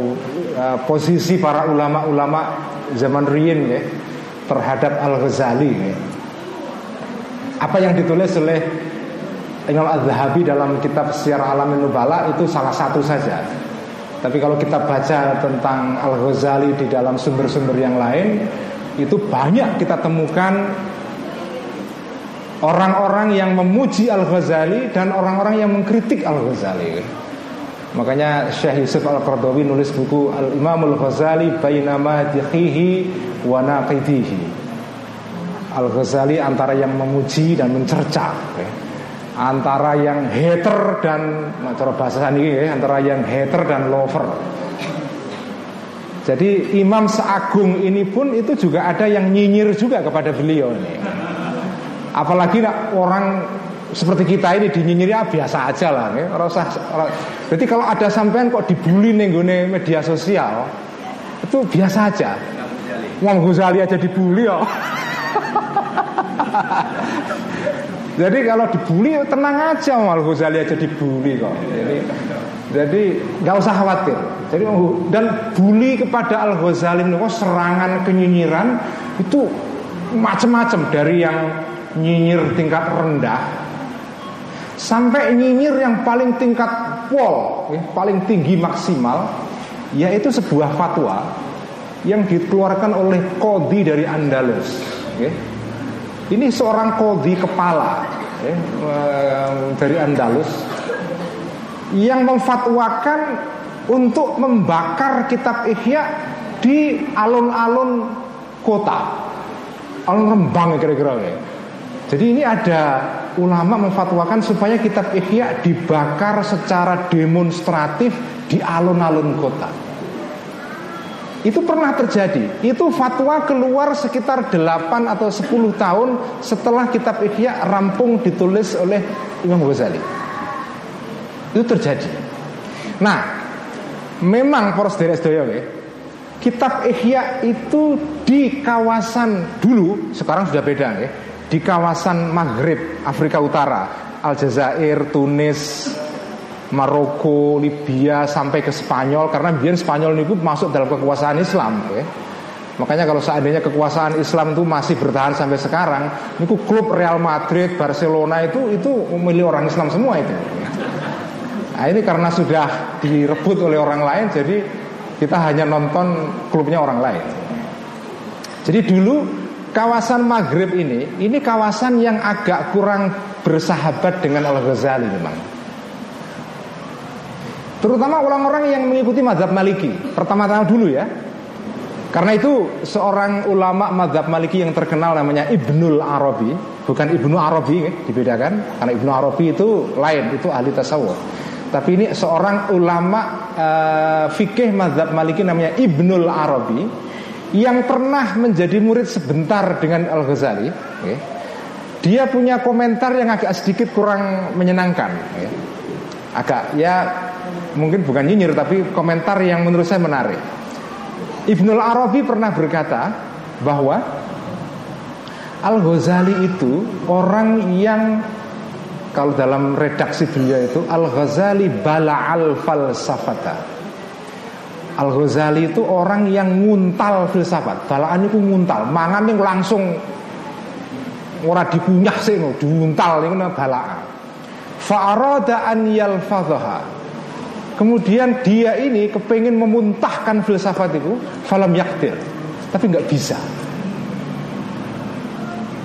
[SPEAKER 1] uh, posisi para ulama-ulama zaman riyin nggih terhadap Al-Ghazali. Apa yang ditulis oleh Imam Az-Zahabi dalam kitab Syiar Alamin Nubala itu salah satu saja. Tapi kalau kita baca tentang Al-Ghazali di dalam sumber-sumber yang lain itu banyak kita temukan orang-orang yang memuji Al-Ghazali dan orang-orang yang mengkritik Al-Ghazali. Makanya Syekh Yusuf Al-Qardawi nulis buku Al-Imam Al-Ghazali Bainama Dihihi wa Naqidihi. Al-Ghazali antara yang memuji dan mencerca. ya. Antara yang hater dan cara bahasa ini ya, antara yang hater dan lover. Jadi Imam Seagung ini pun itu juga ada yang nyinyir juga kepada beliau ini. Apalagi orang seperti kita ini dinyinyiri ah, biasa aja lah ya. Ora- Jadi kalau ada sampean kok dibully nih media sosial itu biasa aja. Wong Ghazali aja dibully kok. Jadi kalau dibully tenang aja Wong Ghazali aja dibully kok. Jadi jadi nggak usah khawatir. Jadi dan bully kepada Al Ghazali itu serangan kenyinyiran itu macam-macam dari yang nyinyir tingkat rendah sampai nyinyir yang paling tingkat pol, ya, paling tinggi maksimal, yaitu sebuah fatwa yang dikeluarkan oleh kodi dari Andalus. ya. Ini seorang kodi kepala ya, eh, dari Andalus yang memfatwakan untuk membakar kitab Ihya di alun-alun kota, alun Rembang kira-kira ya. Jadi ini ada ulama memfatwakan supaya kitab Ihya dibakar secara demonstratif di alun-alun kota. Itu pernah terjadi. Itu fatwa keluar sekitar 8 atau 10 tahun setelah kitab Ihya rampung ditulis oleh Imam Ghazali. Itu terjadi. Nah, memang poros dari SDO ya, kitab Ihya itu di kawasan dulu, sekarang sudah beda ya, di kawasan Maghrib, Afrika Utara, Aljazair, Tunis, Maroko, Libya sampai ke Spanyol karena biar Spanyol itu masuk dalam kekuasaan Islam ya. Makanya kalau seandainya kekuasaan Islam itu masih bertahan sampai sekarang, itu klub Real Madrid, Barcelona itu itu milik orang Islam semua itu. Nah ini karena sudah direbut oleh orang lain, jadi kita hanya nonton klubnya orang lain. Jadi dulu kawasan Maghrib ini, ini kawasan yang agak kurang bersahabat dengan Al Ghazali memang. Terutama orang-orang yang mengikuti mazhab Maliki Pertama-tama dulu ya. Karena itu seorang ulama mazhab Maliki yang terkenal namanya Ibnul Arabi Bukan Ibnu Arabi ya, dibedakan. Karena Ibnu Arabi itu lain, itu ahli tasawuf. Tapi ini seorang ulama uh, fikih mazhab Maliki namanya Ibnul Arabi Yang pernah menjadi murid sebentar dengan Al-Ghazali ya. Dia punya komentar yang agak sedikit kurang menyenangkan ya. Agak ya mungkin bukan nyinyir tapi komentar yang menurut saya menarik. Ibnul Arabi pernah berkata bahwa Al Ghazali itu orang yang kalau dalam redaksi beliau itu Al Ghazali bala al falsafata. Al Ghazali itu orang yang nguntal filsafat. Balaan itu nguntal, mangan yang langsung ora dikunyah sih, diuntal itu balaan. Fa'arada an yalfadhaha. Kemudian dia ini kepengen memuntahkan filsafat itu Falam yaktir. Tapi nggak bisa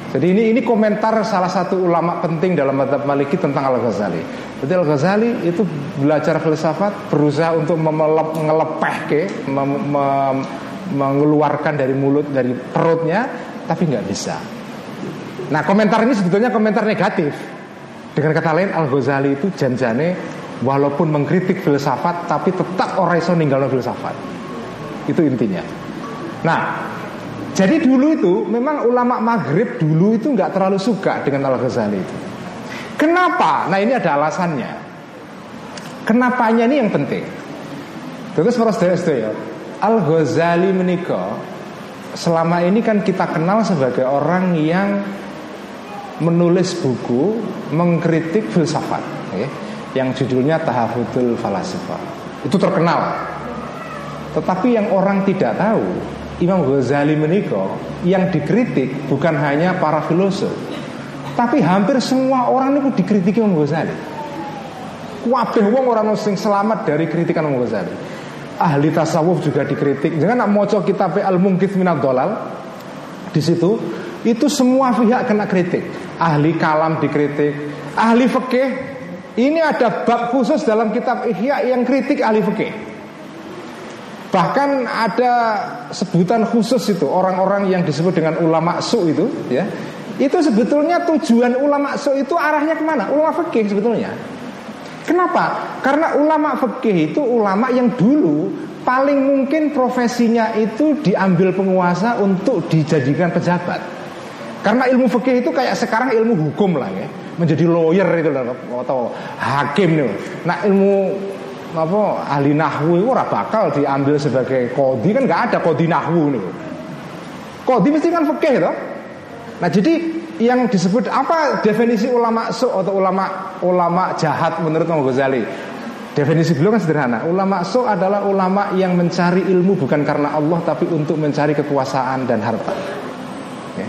[SPEAKER 1] Jadi ini ini komentar salah satu ulama penting dalam madhab maliki tentang Al-Ghazali. Jadi Al-Ghazali itu belajar filsafat Berusaha untuk mengelepeh ke mem, mem, Mengeluarkan dari mulut, dari perutnya Tapi nggak bisa. Nah komentar ini sebetulnya komentar negatif. Dengan kata lain Al-Ghazali itu janjane walaupun mengkritik filsafat tapi tetap orang iso filsafat. Itu intinya. Nah jadi dulu itu memang ulama maghrib dulu itu nggak terlalu suka dengan Al Ghazali itu. Kenapa? Nah ini ada alasannya. Kenapanya ini yang penting? Terus terus ya Al Ghazali menikah. Selama ini kan kita kenal sebagai orang yang menulis buku mengkritik filsafat ya yang judulnya Tahafudul Falasifah. Itu terkenal. Tetapi yang orang tidak tahu, Imam Ghazali menikah yang dikritik bukan hanya para filosof, tapi hampir semua orang itu dikritik Imam Ghazali. Kabeh wong orang sing selamat dari kritikan Imam Ghazali. Ahli tasawuf juga dikritik. Jangan nak moco kitab Al-Mungkith Minad Dolal di situ itu semua pihak kena kritik. Ahli kalam dikritik, ahli fikih ini ada bab khusus dalam kitab Ihya yang kritik ahli fikih. Bahkan ada sebutan khusus itu orang-orang yang disebut dengan ulama su itu, ya. Itu sebetulnya tujuan ulama su itu arahnya ke mana? Ulama fikih sebetulnya. Kenapa? Karena ulama fikih itu ulama yang dulu paling mungkin profesinya itu diambil penguasa untuk dijadikan pejabat. Karena ilmu fikih itu kayak sekarang ilmu hukum lah ya menjadi lawyer itu atau hakim nih. Nah ilmu apa ahli nahwu itu ora bakal diambil sebagai kodi kan nggak ada kodi nahwu nih. Kodi mesti kan fikih toh. Nah jadi yang disebut apa definisi ulama su atau ulama ulama jahat menurut Imam Ghazali? Definisi beliau kan sederhana. Ulama su adalah ulama yang mencari ilmu bukan karena Allah tapi untuk mencari kekuasaan dan harta. Ya.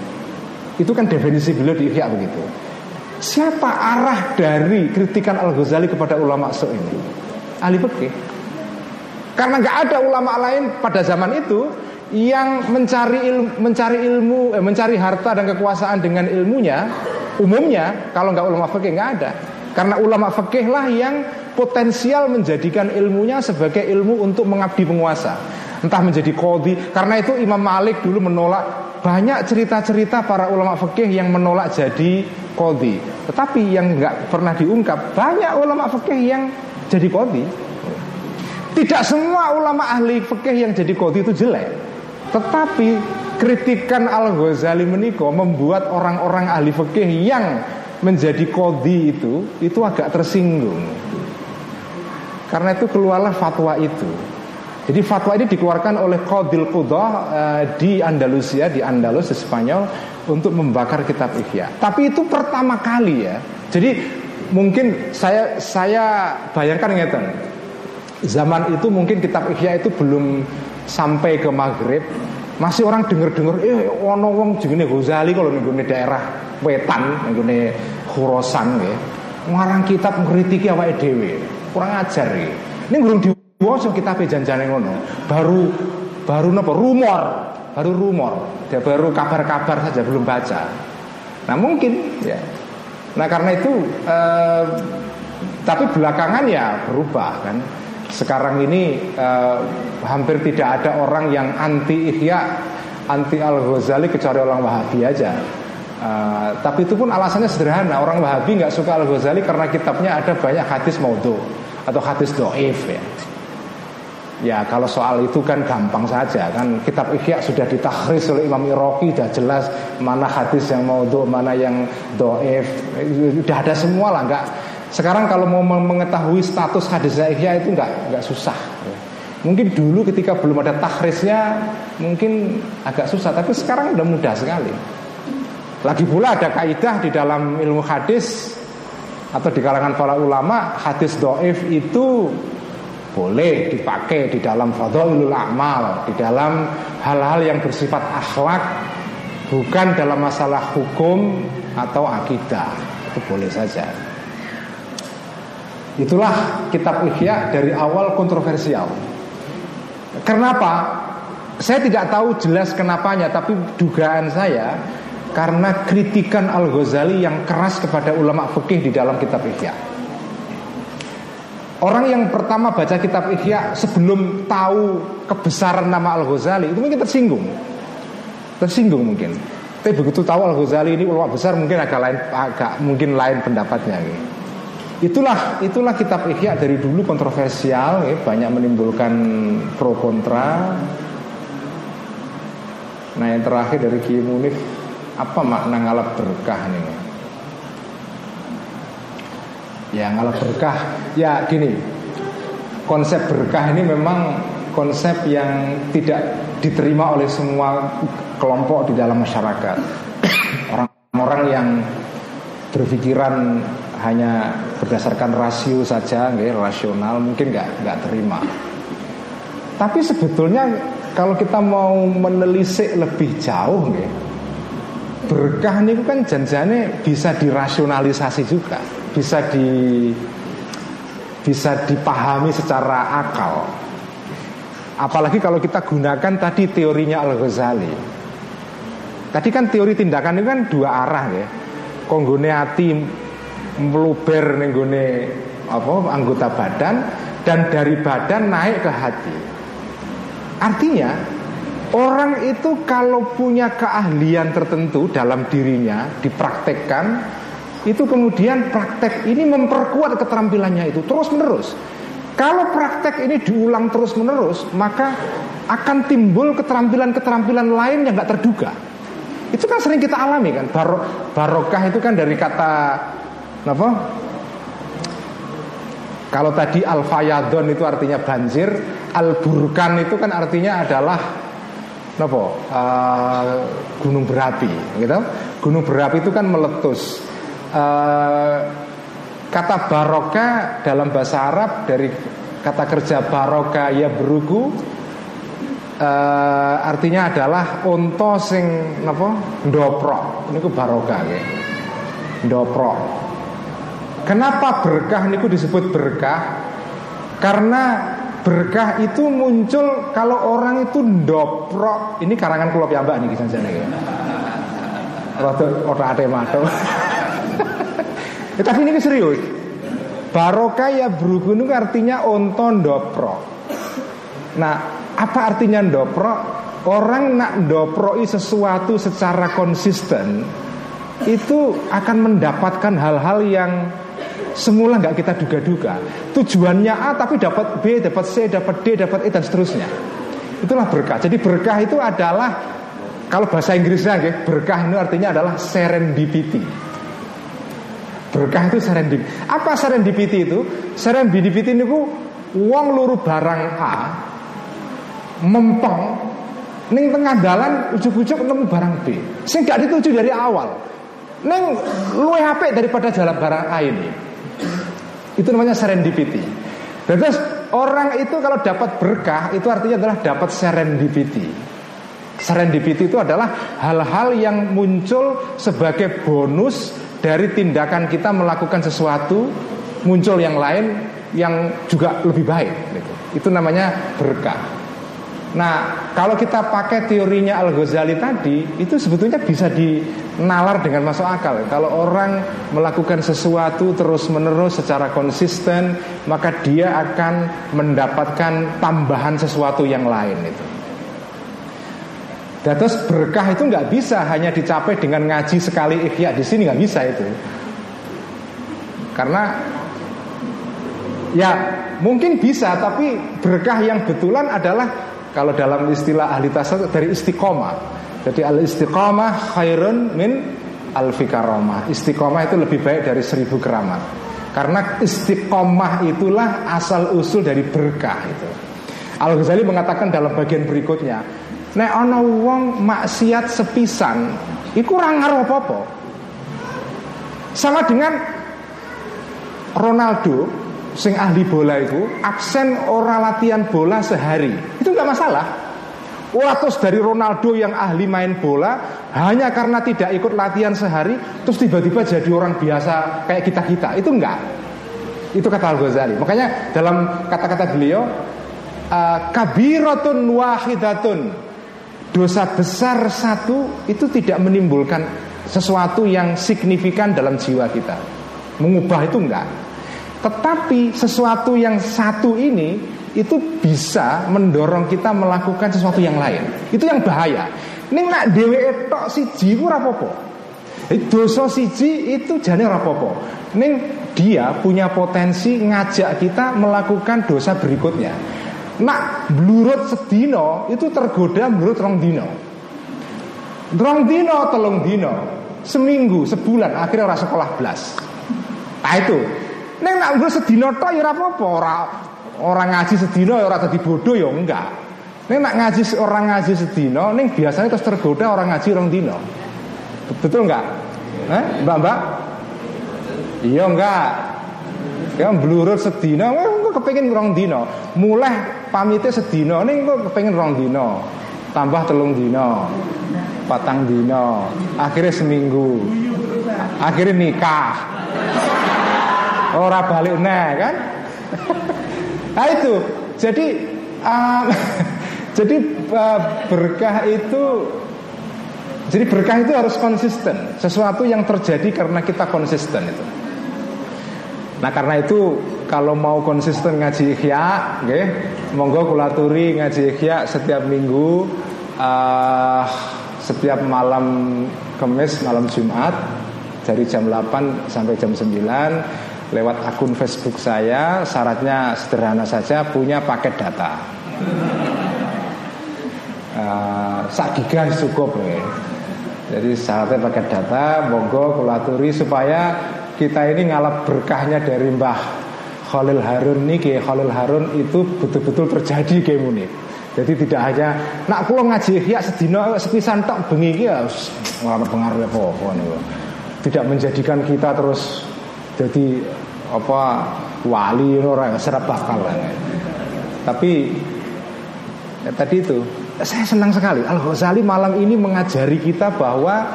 [SPEAKER 1] Itu kan definisi beliau di Ihya begitu. Siapa arah dari kritikan Al-Ghazali kepada ulama so ini? Ahli fikih. Karena nggak ada ulama lain pada zaman itu yang mencari ilmu, mencari ilmu, eh, mencari harta dan kekuasaan dengan ilmunya, umumnya kalau nggak ulama fikih nggak ada. Karena ulama fikih lah yang potensial menjadikan ilmunya sebagai ilmu untuk mengabdi penguasa. Entah menjadi kodi. Karena itu Imam Malik dulu menolak banyak cerita-cerita para ulama fikih yang menolak jadi kodi. Tetapi yang nggak pernah diungkap banyak ulama fikih yang jadi kodi. Tidak semua ulama ahli fikih yang jadi kodi itu jelek. Tetapi kritikan Al Ghazali meniko membuat orang-orang ahli fikih yang menjadi kodi itu itu agak tersinggung. Karena itu keluarlah fatwa itu. Jadi fatwa ini dikeluarkan oleh Qadil Qudah uh, di Andalusia, di Andalus, di Spanyol untuk membakar kitab Ihya. Tapi itu pertama kali ya. Jadi mungkin saya saya bayangkan ngeten. Zaman itu mungkin kitab Ihya itu belum sampai ke Maghrib. Masih orang denger-denger eh ono wong jenenge Ghazali kalau ning daerah wetan ning Khurasan ya. Ngarang kitab ngkritiki awake dhewe. Kurang ajar ya. Ini belum di Woso kita janjane ngono. Baru baru nopo rumor, baru rumor. Dia baru kabar-kabar saja belum baca. Nah mungkin ya. Nah karena itu eh, tapi belakangan ya berubah kan. Sekarang ini eh, hampir tidak ada orang yang anti Ihya, anti Al Ghazali kecuali orang Wahabi aja. Uh, tapi itu pun alasannya sederhana Orang Wahabi nggak suka Al Ghazali karena kitabnya ada banyak hadis maudhu atau hadis doif ya. Ya kalau soal itu kan gampang saja kan. Kitab Ihya sudah ditakhris oleh Imam Iraqi sudah jelas mana hadis yang mau do mana yang doef sudah ada semua lah nggak. Sekarang kalau mau mengetahui status hadis Ihya itu nggak nggak susah. Mungkin dulu ketika belum ada takhrisnya mungkin agak susah tapi sekarang udah mudah sekali. Lagi pula ada kaidah di dalam ilmu hadis atau di kalangan para ulama hadis doef itu boleh dipakai di dalam fadhailul amal, di dalam hal-hal yang bersifat akhlak, bukan dalam masalah hukum atau akidah. Itu boleh saja. Itulah kitab Ihya dari awal kontroversial. Kenapa? Saya tidak tahu jelas kenapanya, tapi dugaan saya karena kritikan Al Ghazali yang keras kepada ulama fikih di dalam kitab Ihya. Orang yang pertama baca kitab Ihya sebelum tahu kebesaran nama Al-Ghazali itu mungkin tersinggung. Tersinggung mungkin. Tapi begitu tahu Al-Ghazali ini ulama besar mungkin agak lain agak mungkin lain pendapatnya gitu. Itulah itulah kitab Ihya dari dulu kontroversial, ya, banyak menimbulkan pro kontra. Nah yang terakhir dari Ki Munif apa makna ngalap berkah nih? Ya ngalah berkah Ya gini. Konsep berkah ini memang Konsep yang tidak diterima oleh semua kelompok di dalam masyarakat. Orang-orang yang berpikiran hanya berdasarkan rasio saja, nggak, rasional mungkin nggak nggak terima. Tapi sebetulnya kalau kita mau menelisik lebih jauh, nggak, berkah ini kan janjane bisa dirasionalisasi juga bisa di bisa dipahami secara akal. Apalagi kalau kita gunakan tadi teorinya Al Ghazali. Tadi kan teori tindakan itu kan dua arah ya. Konggone hati meluber nenggone apa anggota badan dan dari badan naik ke hati. Artinya orang itu kalau punya keahlian tertentu dalam dirinya dipraktekkan itu kemudian praktek ini memperkuat keterampilannya itu terus menerus. Kalau praktek ini diulang terus menerus, maka akan timbul keterampilan-keterampilan lain yang nggak terduga. Itu kan sering kita alami kan. Bar barokah itu kan dari kata apa? Kalau tadi al fayadon itu artinya banjir, al burkan itu kan artinya adalah apa? Uh, gunung berapi, gitu. Gunung berapi itu kan meletus. Eh, kata baroka dalam bahasa Arab dari kata kerja baroka ya berugu uh, artinya adalah onto sing napa? Ndopro. Niku baroka ya. Ndopro. Kenapa berkah niku disebut berkah? Karena berkah itu muncul kalau orang itu ndopro. Ini karangan kula piyambak niki sanjane ya. Rada ora ate Ya, tapi ini serius. Barokah ya berhubung artinya onton dopro. Nah, apa artinya dopro? Orang nak doproi sesuatu secara konsisten itu akan mendapatkan hal-hal yang semula nggak kita duga-duga. Tujuannya A tapi dapat B, dapat C, dapat D, dapat E dan seterusnya. Itulah berkah. Jadi berkah itu adalah kalau bahasa Inggrisnya berkah itu artinya adalah serendipity. Berkah itu serendipity. Apa serendipity itu? Serendipity itu uang luru barang A mempeng ning tengah dalan ujuk-ujuk nemu barang B. Sing gak dituju dari awal. Neng luwe HP daripada jalan barang A ini. Itu namanya serendipity. Dan terus orang itu kalau dapat berkah itu artinya adalah dapat serendipity. Serendipity itu adalah hal-hal yang muncul sebagai bonus dari tindakan kita melakukan sesuatu muncul yang lain yang juga lebih baik. Gitu. Itu namanya berkah. Nah, kalau kita pakai teorinya Al Ghazali tadi, itu sebetulnya bisa dinalar dengan masuk akal. Kalau orang melakukan sesuatu terus-menerus secara konsisten, maka dia akan mendapatkan tambahan sesuatu yang lain itu. Dan terus berkah itu nggak bisa hanya dicapai dengan ngaji sekali ikhya di sini nggak bisa itu. Karena ya mungkin bisa, tapi berkah yang betulan adalah kalau dalam istilah ahli tasawuf dari istiqomah. Jadi al istiqomah khairun min al fikaromah. Istiqomah itu lebih baik dari seribu keramat. Karena istiqomah itulah asal usul dari berkah itu. Al Ghazali mengatakan dalam bagian berikutnya, nek ana wong maksiat sepisan, iku ora ngaruh apa-apa. Sama dengan Ronaldo sing ahli bola itu absen ora latihan bola sehari. Itu nggak masalah. Watus dari Ronaldo yang ahli main bola hanya karena tidak ikut latihan sehari terus tiba-tiba jadi orang biasa kayak kita kita itu enggak itu kata Al Ghazali makanya dalam kata-kata beliau uh, kabiratun wahidatun dosa besar satu itu tidak menimbulkan sesuatu yang signifikan dalam jiwa kita mengubah itu enggak tetapi sesuatu yang satu ini itu bisa mendorong kita melakukan sesuatu yang lain. Itu yang bahaya. Ini nak dewe tok siji ku rapopo. Dosa siji itu jane rapopo. Ini dia punya potensi ngajak kita melakukan dosa berikutnya. Nak blurut sedino itu tergoda blurut rong dino. Rong dino telung dino. Seminggu, sebulan akhirnya orang sekolah belas. Nah itu Neng nak gue sedino tok ya apa-apa, ora orang ngaji sedino ya ora dadi bodoh ya enggak. Neng nak ngaji orang ngaji sedino, neng biasanya terus tergoda orang ngaji orang dino. Betul enggak? Eh, Mbak-mbak? Iya enggak? Ya blurut sedino, gue kepengen orang dino. Mulai pamitnya sedino, neng gue kepengen orang dino. Tambah telung dino, patang dino, akhirnya seminggu, akhirnya nikah. Ora balik nah kan? nah itu. Jadi uh, jadi uh, berkah itu jadi berkah itu harus konsisten. Sesuatu yang terjadi karena kita konsisten itu. Nah karena itu kalau mau konsisten ngaji ikhya, okay, monggo kulaturi ngaji ikhya setiap minggu, uh, setiap malam Kamis, malam Jumat dari jam 8 sampai jam 9 lewat akun Facebook saya syaratnya sederhana saja punya paket data uh, sak giga cukup ya. jadi syaratnya paket data monggo kulaturi supaya kita ini ngalap berkahnya dari Mbah Khalil Harun nih Khalil Harun itu betul-betul terjadi kayak muni jadi tidak hanya nak pulang ngaji ya sedino sepisan tok bengi ya ngalamat pengaruh apa tidak menjadikan kita terus jadi apa wali orang serap bakal tapi ya, tadi itu saya senang sekali Al Ghazali malam ini mengajari kita bahwa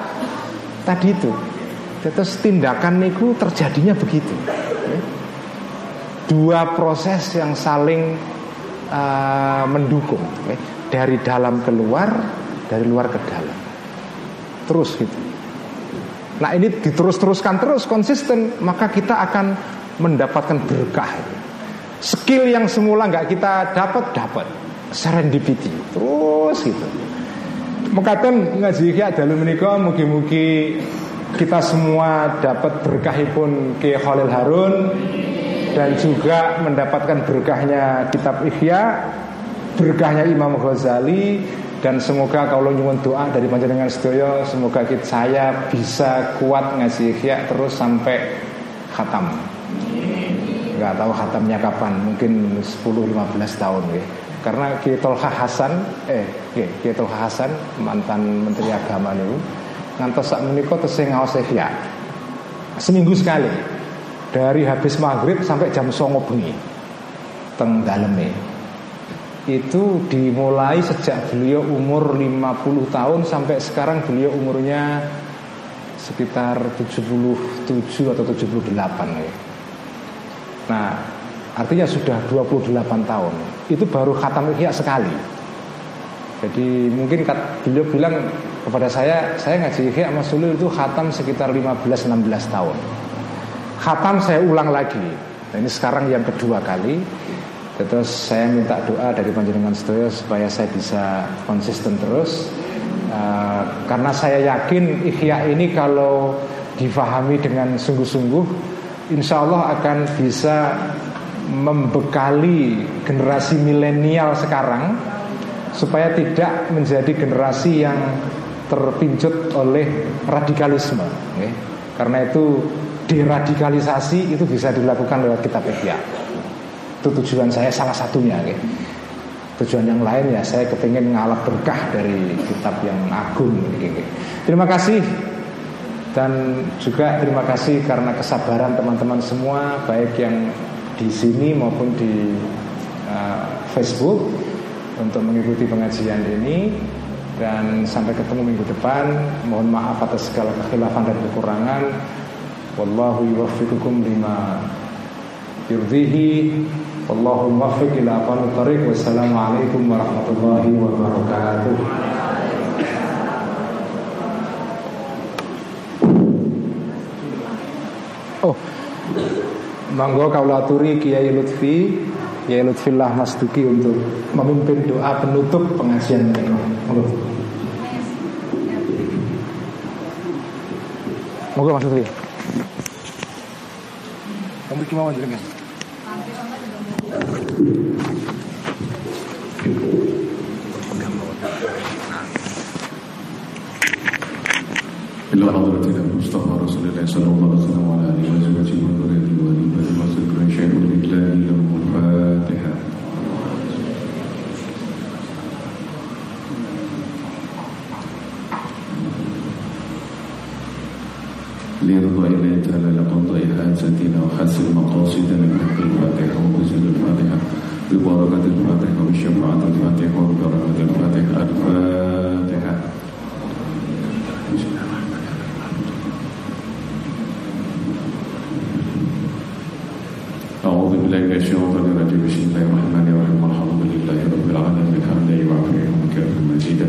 [SPEAKER 1] tadi itu terus tindakan niku terjadinya begitu dua proses yang saling uh, mendukung. Dari dalam keluar dari luar ke dalam. Terus gitu. Nah ini diterus-teruskan terus konsisten Maka kita akan mendapatkan berkah Skill yang semula nggak kita dapat dapat. Serendipity. Terus gitu. Mekaten ngaji iki dalu menika mugi-mugi kita semua dapat berkahipun Ki Khalil Harun dan juga mendapatkan berkahnya kitab Ihya, berkahnya Imam Ghazali dan semoga kalau nyuwun doa dari panjenengan sedaya semoga kita, saya bisa kuat ngasih Ihya terus sampai khatam. Nggak tahu khatamnya kapan, mungkin 10-15 tahun ya. Karena Kiai Hasan, eh Kiai Hasan mantan Menteri Agama itu ngantos sak menika tesih ngaos Ihya. Seminggu sekali. Dari habis maghrib sampai jam songo bengi teng daleme. Itu dimulai sejak beliau umur 50 tahun sampai sekarang beliau umurnya sekitar 77 atau 78 ya. Nah, artinya sudah 28 tahun. Itu baru khatam ihya sekali. Jadi mungkin beliau bilang kepada saya, saya ngaji ihya Mas Sulil itu khatam sekitar 15-16 tahun. Khatam saya ulang lagi. Nah, ini sekarang yang kedua kali. Terus saya minta doa dari panjenengan sedaya supaya saya bisa konsisten terus. Uh, karena saya yakin ikhya ini kalau difahami dengan sungguh-sungguh, insya Allah akan bisa membekali generasi milenial sekarang supaya tidak menjadi generasi yang terpincut oleh radikalisme. Okay? Karena itu deradikalisasi itu bisa dilakukan lewat kitab ihya. Itu tujuan saya salah satunya. Okay? Tujuan yang lain ya saya kepingin ngalap berkah dari kitab yang agung. Terima kasih dan juga terima kasih karena kesabaran teman-teman semua baik yang di sini maupun di uh, Facebook untuk mengikuti pengajian ini dan sampai ketemu minggu depan mohon maaf atas segala kekhilafan dan kekurangan Wallahu yuwaffiqukum lima yurdihi Wallahu muwaffiq ila aqwamit thariq Wassalamualaikum warahmatullahi wabarakatuh Oh Mangga kaulaturi Kiai Lutfi Kiai Lutfillah Mas Duki untuk memimpin doa penutup pengajian ini. Moga Mas Lutfi. Kamu gimana jenengan?
[SPEAKER 6] إلى حضرة المصطفى رسول الله صلى الله عليه وسلم وعلى آله وزوجه وذريته وآله وصحبه شيء لله له الفاتحة ليرضى إليه تعالى لقضاء وحسن مقاصدنا بحق الفاتحة وبزل الفاتحة. ببركة الفاتحة وبشفاعة الفاتحة وببركة الفاتحة. الفاتحة. أعوذ بالله من الشيطان الرجيم. بسم الله الرحمن الرحيم. الحمد لله رب العالمين. حمدا يوافي وكافي مزيدا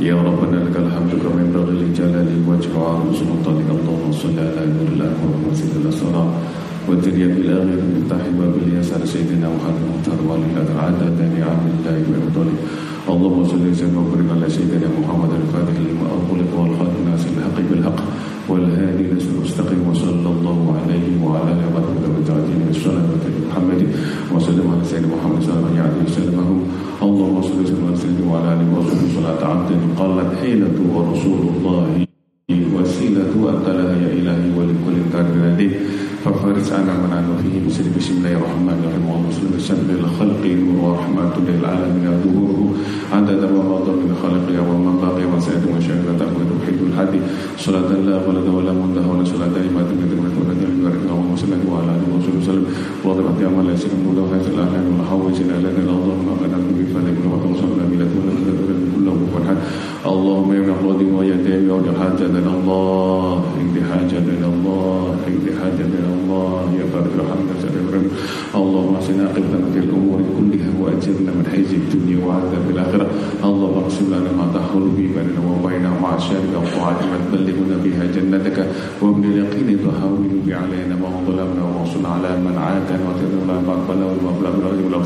[SPEAKER 6] يا ربنا لك الحمد كما ينبغي لجلال وجه وعظم سلطانك. اللهم صل على نور الأكبر ومسجد الأسرار والدنيا بالآخر مفتاح باب اليسار سيدنا محمد المختار والي عدد نعم الله وإفضاله اللهم صل وسلم وبارك على سيدنا محمد الفاتح لما أغلق والخاتم الناس الحق بالحق والهادي نسل المستقيم وصلى الله عليه وعلى اله وصحبه وتعالى والسلام على محمد وسلم على سيدنا محمد صلى الله عليه وسلم اللهم صل وسلم على سيدنا وعلى اله وصحبه صلاه عبد قالت حيلة ورسول الله رسالة من عنده فيه بسر بسم الله الرحمن الرحيم. اللهم صل وسلم الخلق نور ورحمة للعالمين. ظهوره عدد ما مضى من خلقه وما باقي وسعد وشهادة أحمد وحيد الحادي صلاة لا ولد ولا منتهى ولا صلاة دائمة. من دمت ولا دائمة اللهم صل وعلى آله وصحبه وسلم. واضح أعمال يسير مولاه هذه الأعلام والحوائج الأعلام الأعظم ما قد أكون بفعل من وقت وصلنا بلا دون كل هو اللهم يا نحمد ويدين يا حاجتنا الله اقضي حاجتنا الله اقضي حاجتنا الله يا بارك الحمد لله اللهم احسن عاقبتنا في الأمور كلها وأجرنا من حيث الدنيا وعذاب الآخرة. اللهم اقسم لنا ما تحول به بيننا وبين معاشرك ما تبلغنا بها جنتك. ومن اليقين تهون به علينا ما ظلمنا وانصرنا على من عادنا وتدعونا ما قبلنا وما بلغنا ولا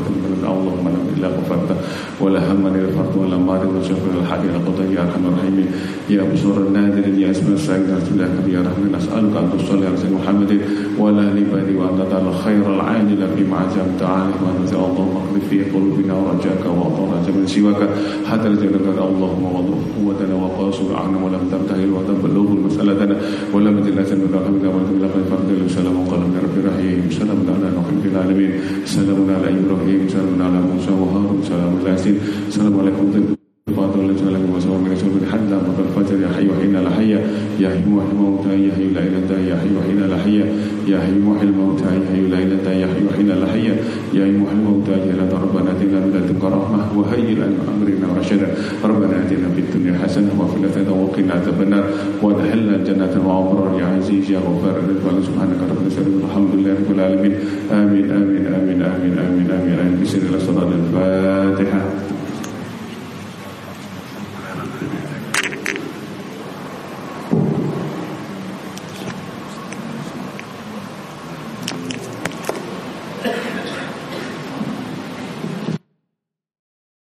[SPEAKER 6] اللهم لا إلا غفرته ولا هم إلى الفرد ولا مرض وشفر الحق إلى قضاء يا أرحم الراحمين يا بشور النادر يا اسم السعيد الله يا رحمن نسألك أن تصلي على سيدنا محمد ولا لبادي وأن تجعل خير العاجل فيما عزمت عليه وأن تجعل اللهم اخلف في قلوبنا ورجاك وأطرج من سواك. حتى رجلك اللهم وضع قوتنا وقاصر عنا ولم تبتهل وتبلغ مسألتنا ولم تلك من رحمك ولم تلك الفرد سلام من رب رحيم سلام على نوح في العالمين. سلام على إبراهيم. سلام على موسى وهارون. سلام على ياسين. سلام عليكم. مطر الفجر يا حي وحين لا يا حي محي الموتى يا حي لا يا حي وحين لا يا حي محي الموتى يا حي لا يا حي وحين لا يا حي محي الموتى يا لا ربنا آتنا من لدنك رحمة وهيئ لنا أمرنا رشدا. ربنا آتنا في الدنيا حسنة وفي الآخرة وقنا عذاب النار. وادخلنا الجنة مع أبرار يا عزيز يا غفار رضوان. سبحانك رب العزه الحمد لله رب العالمين. آمين آمين آمين آمين آمين آمين, آمين. بسم الله الفاتحة.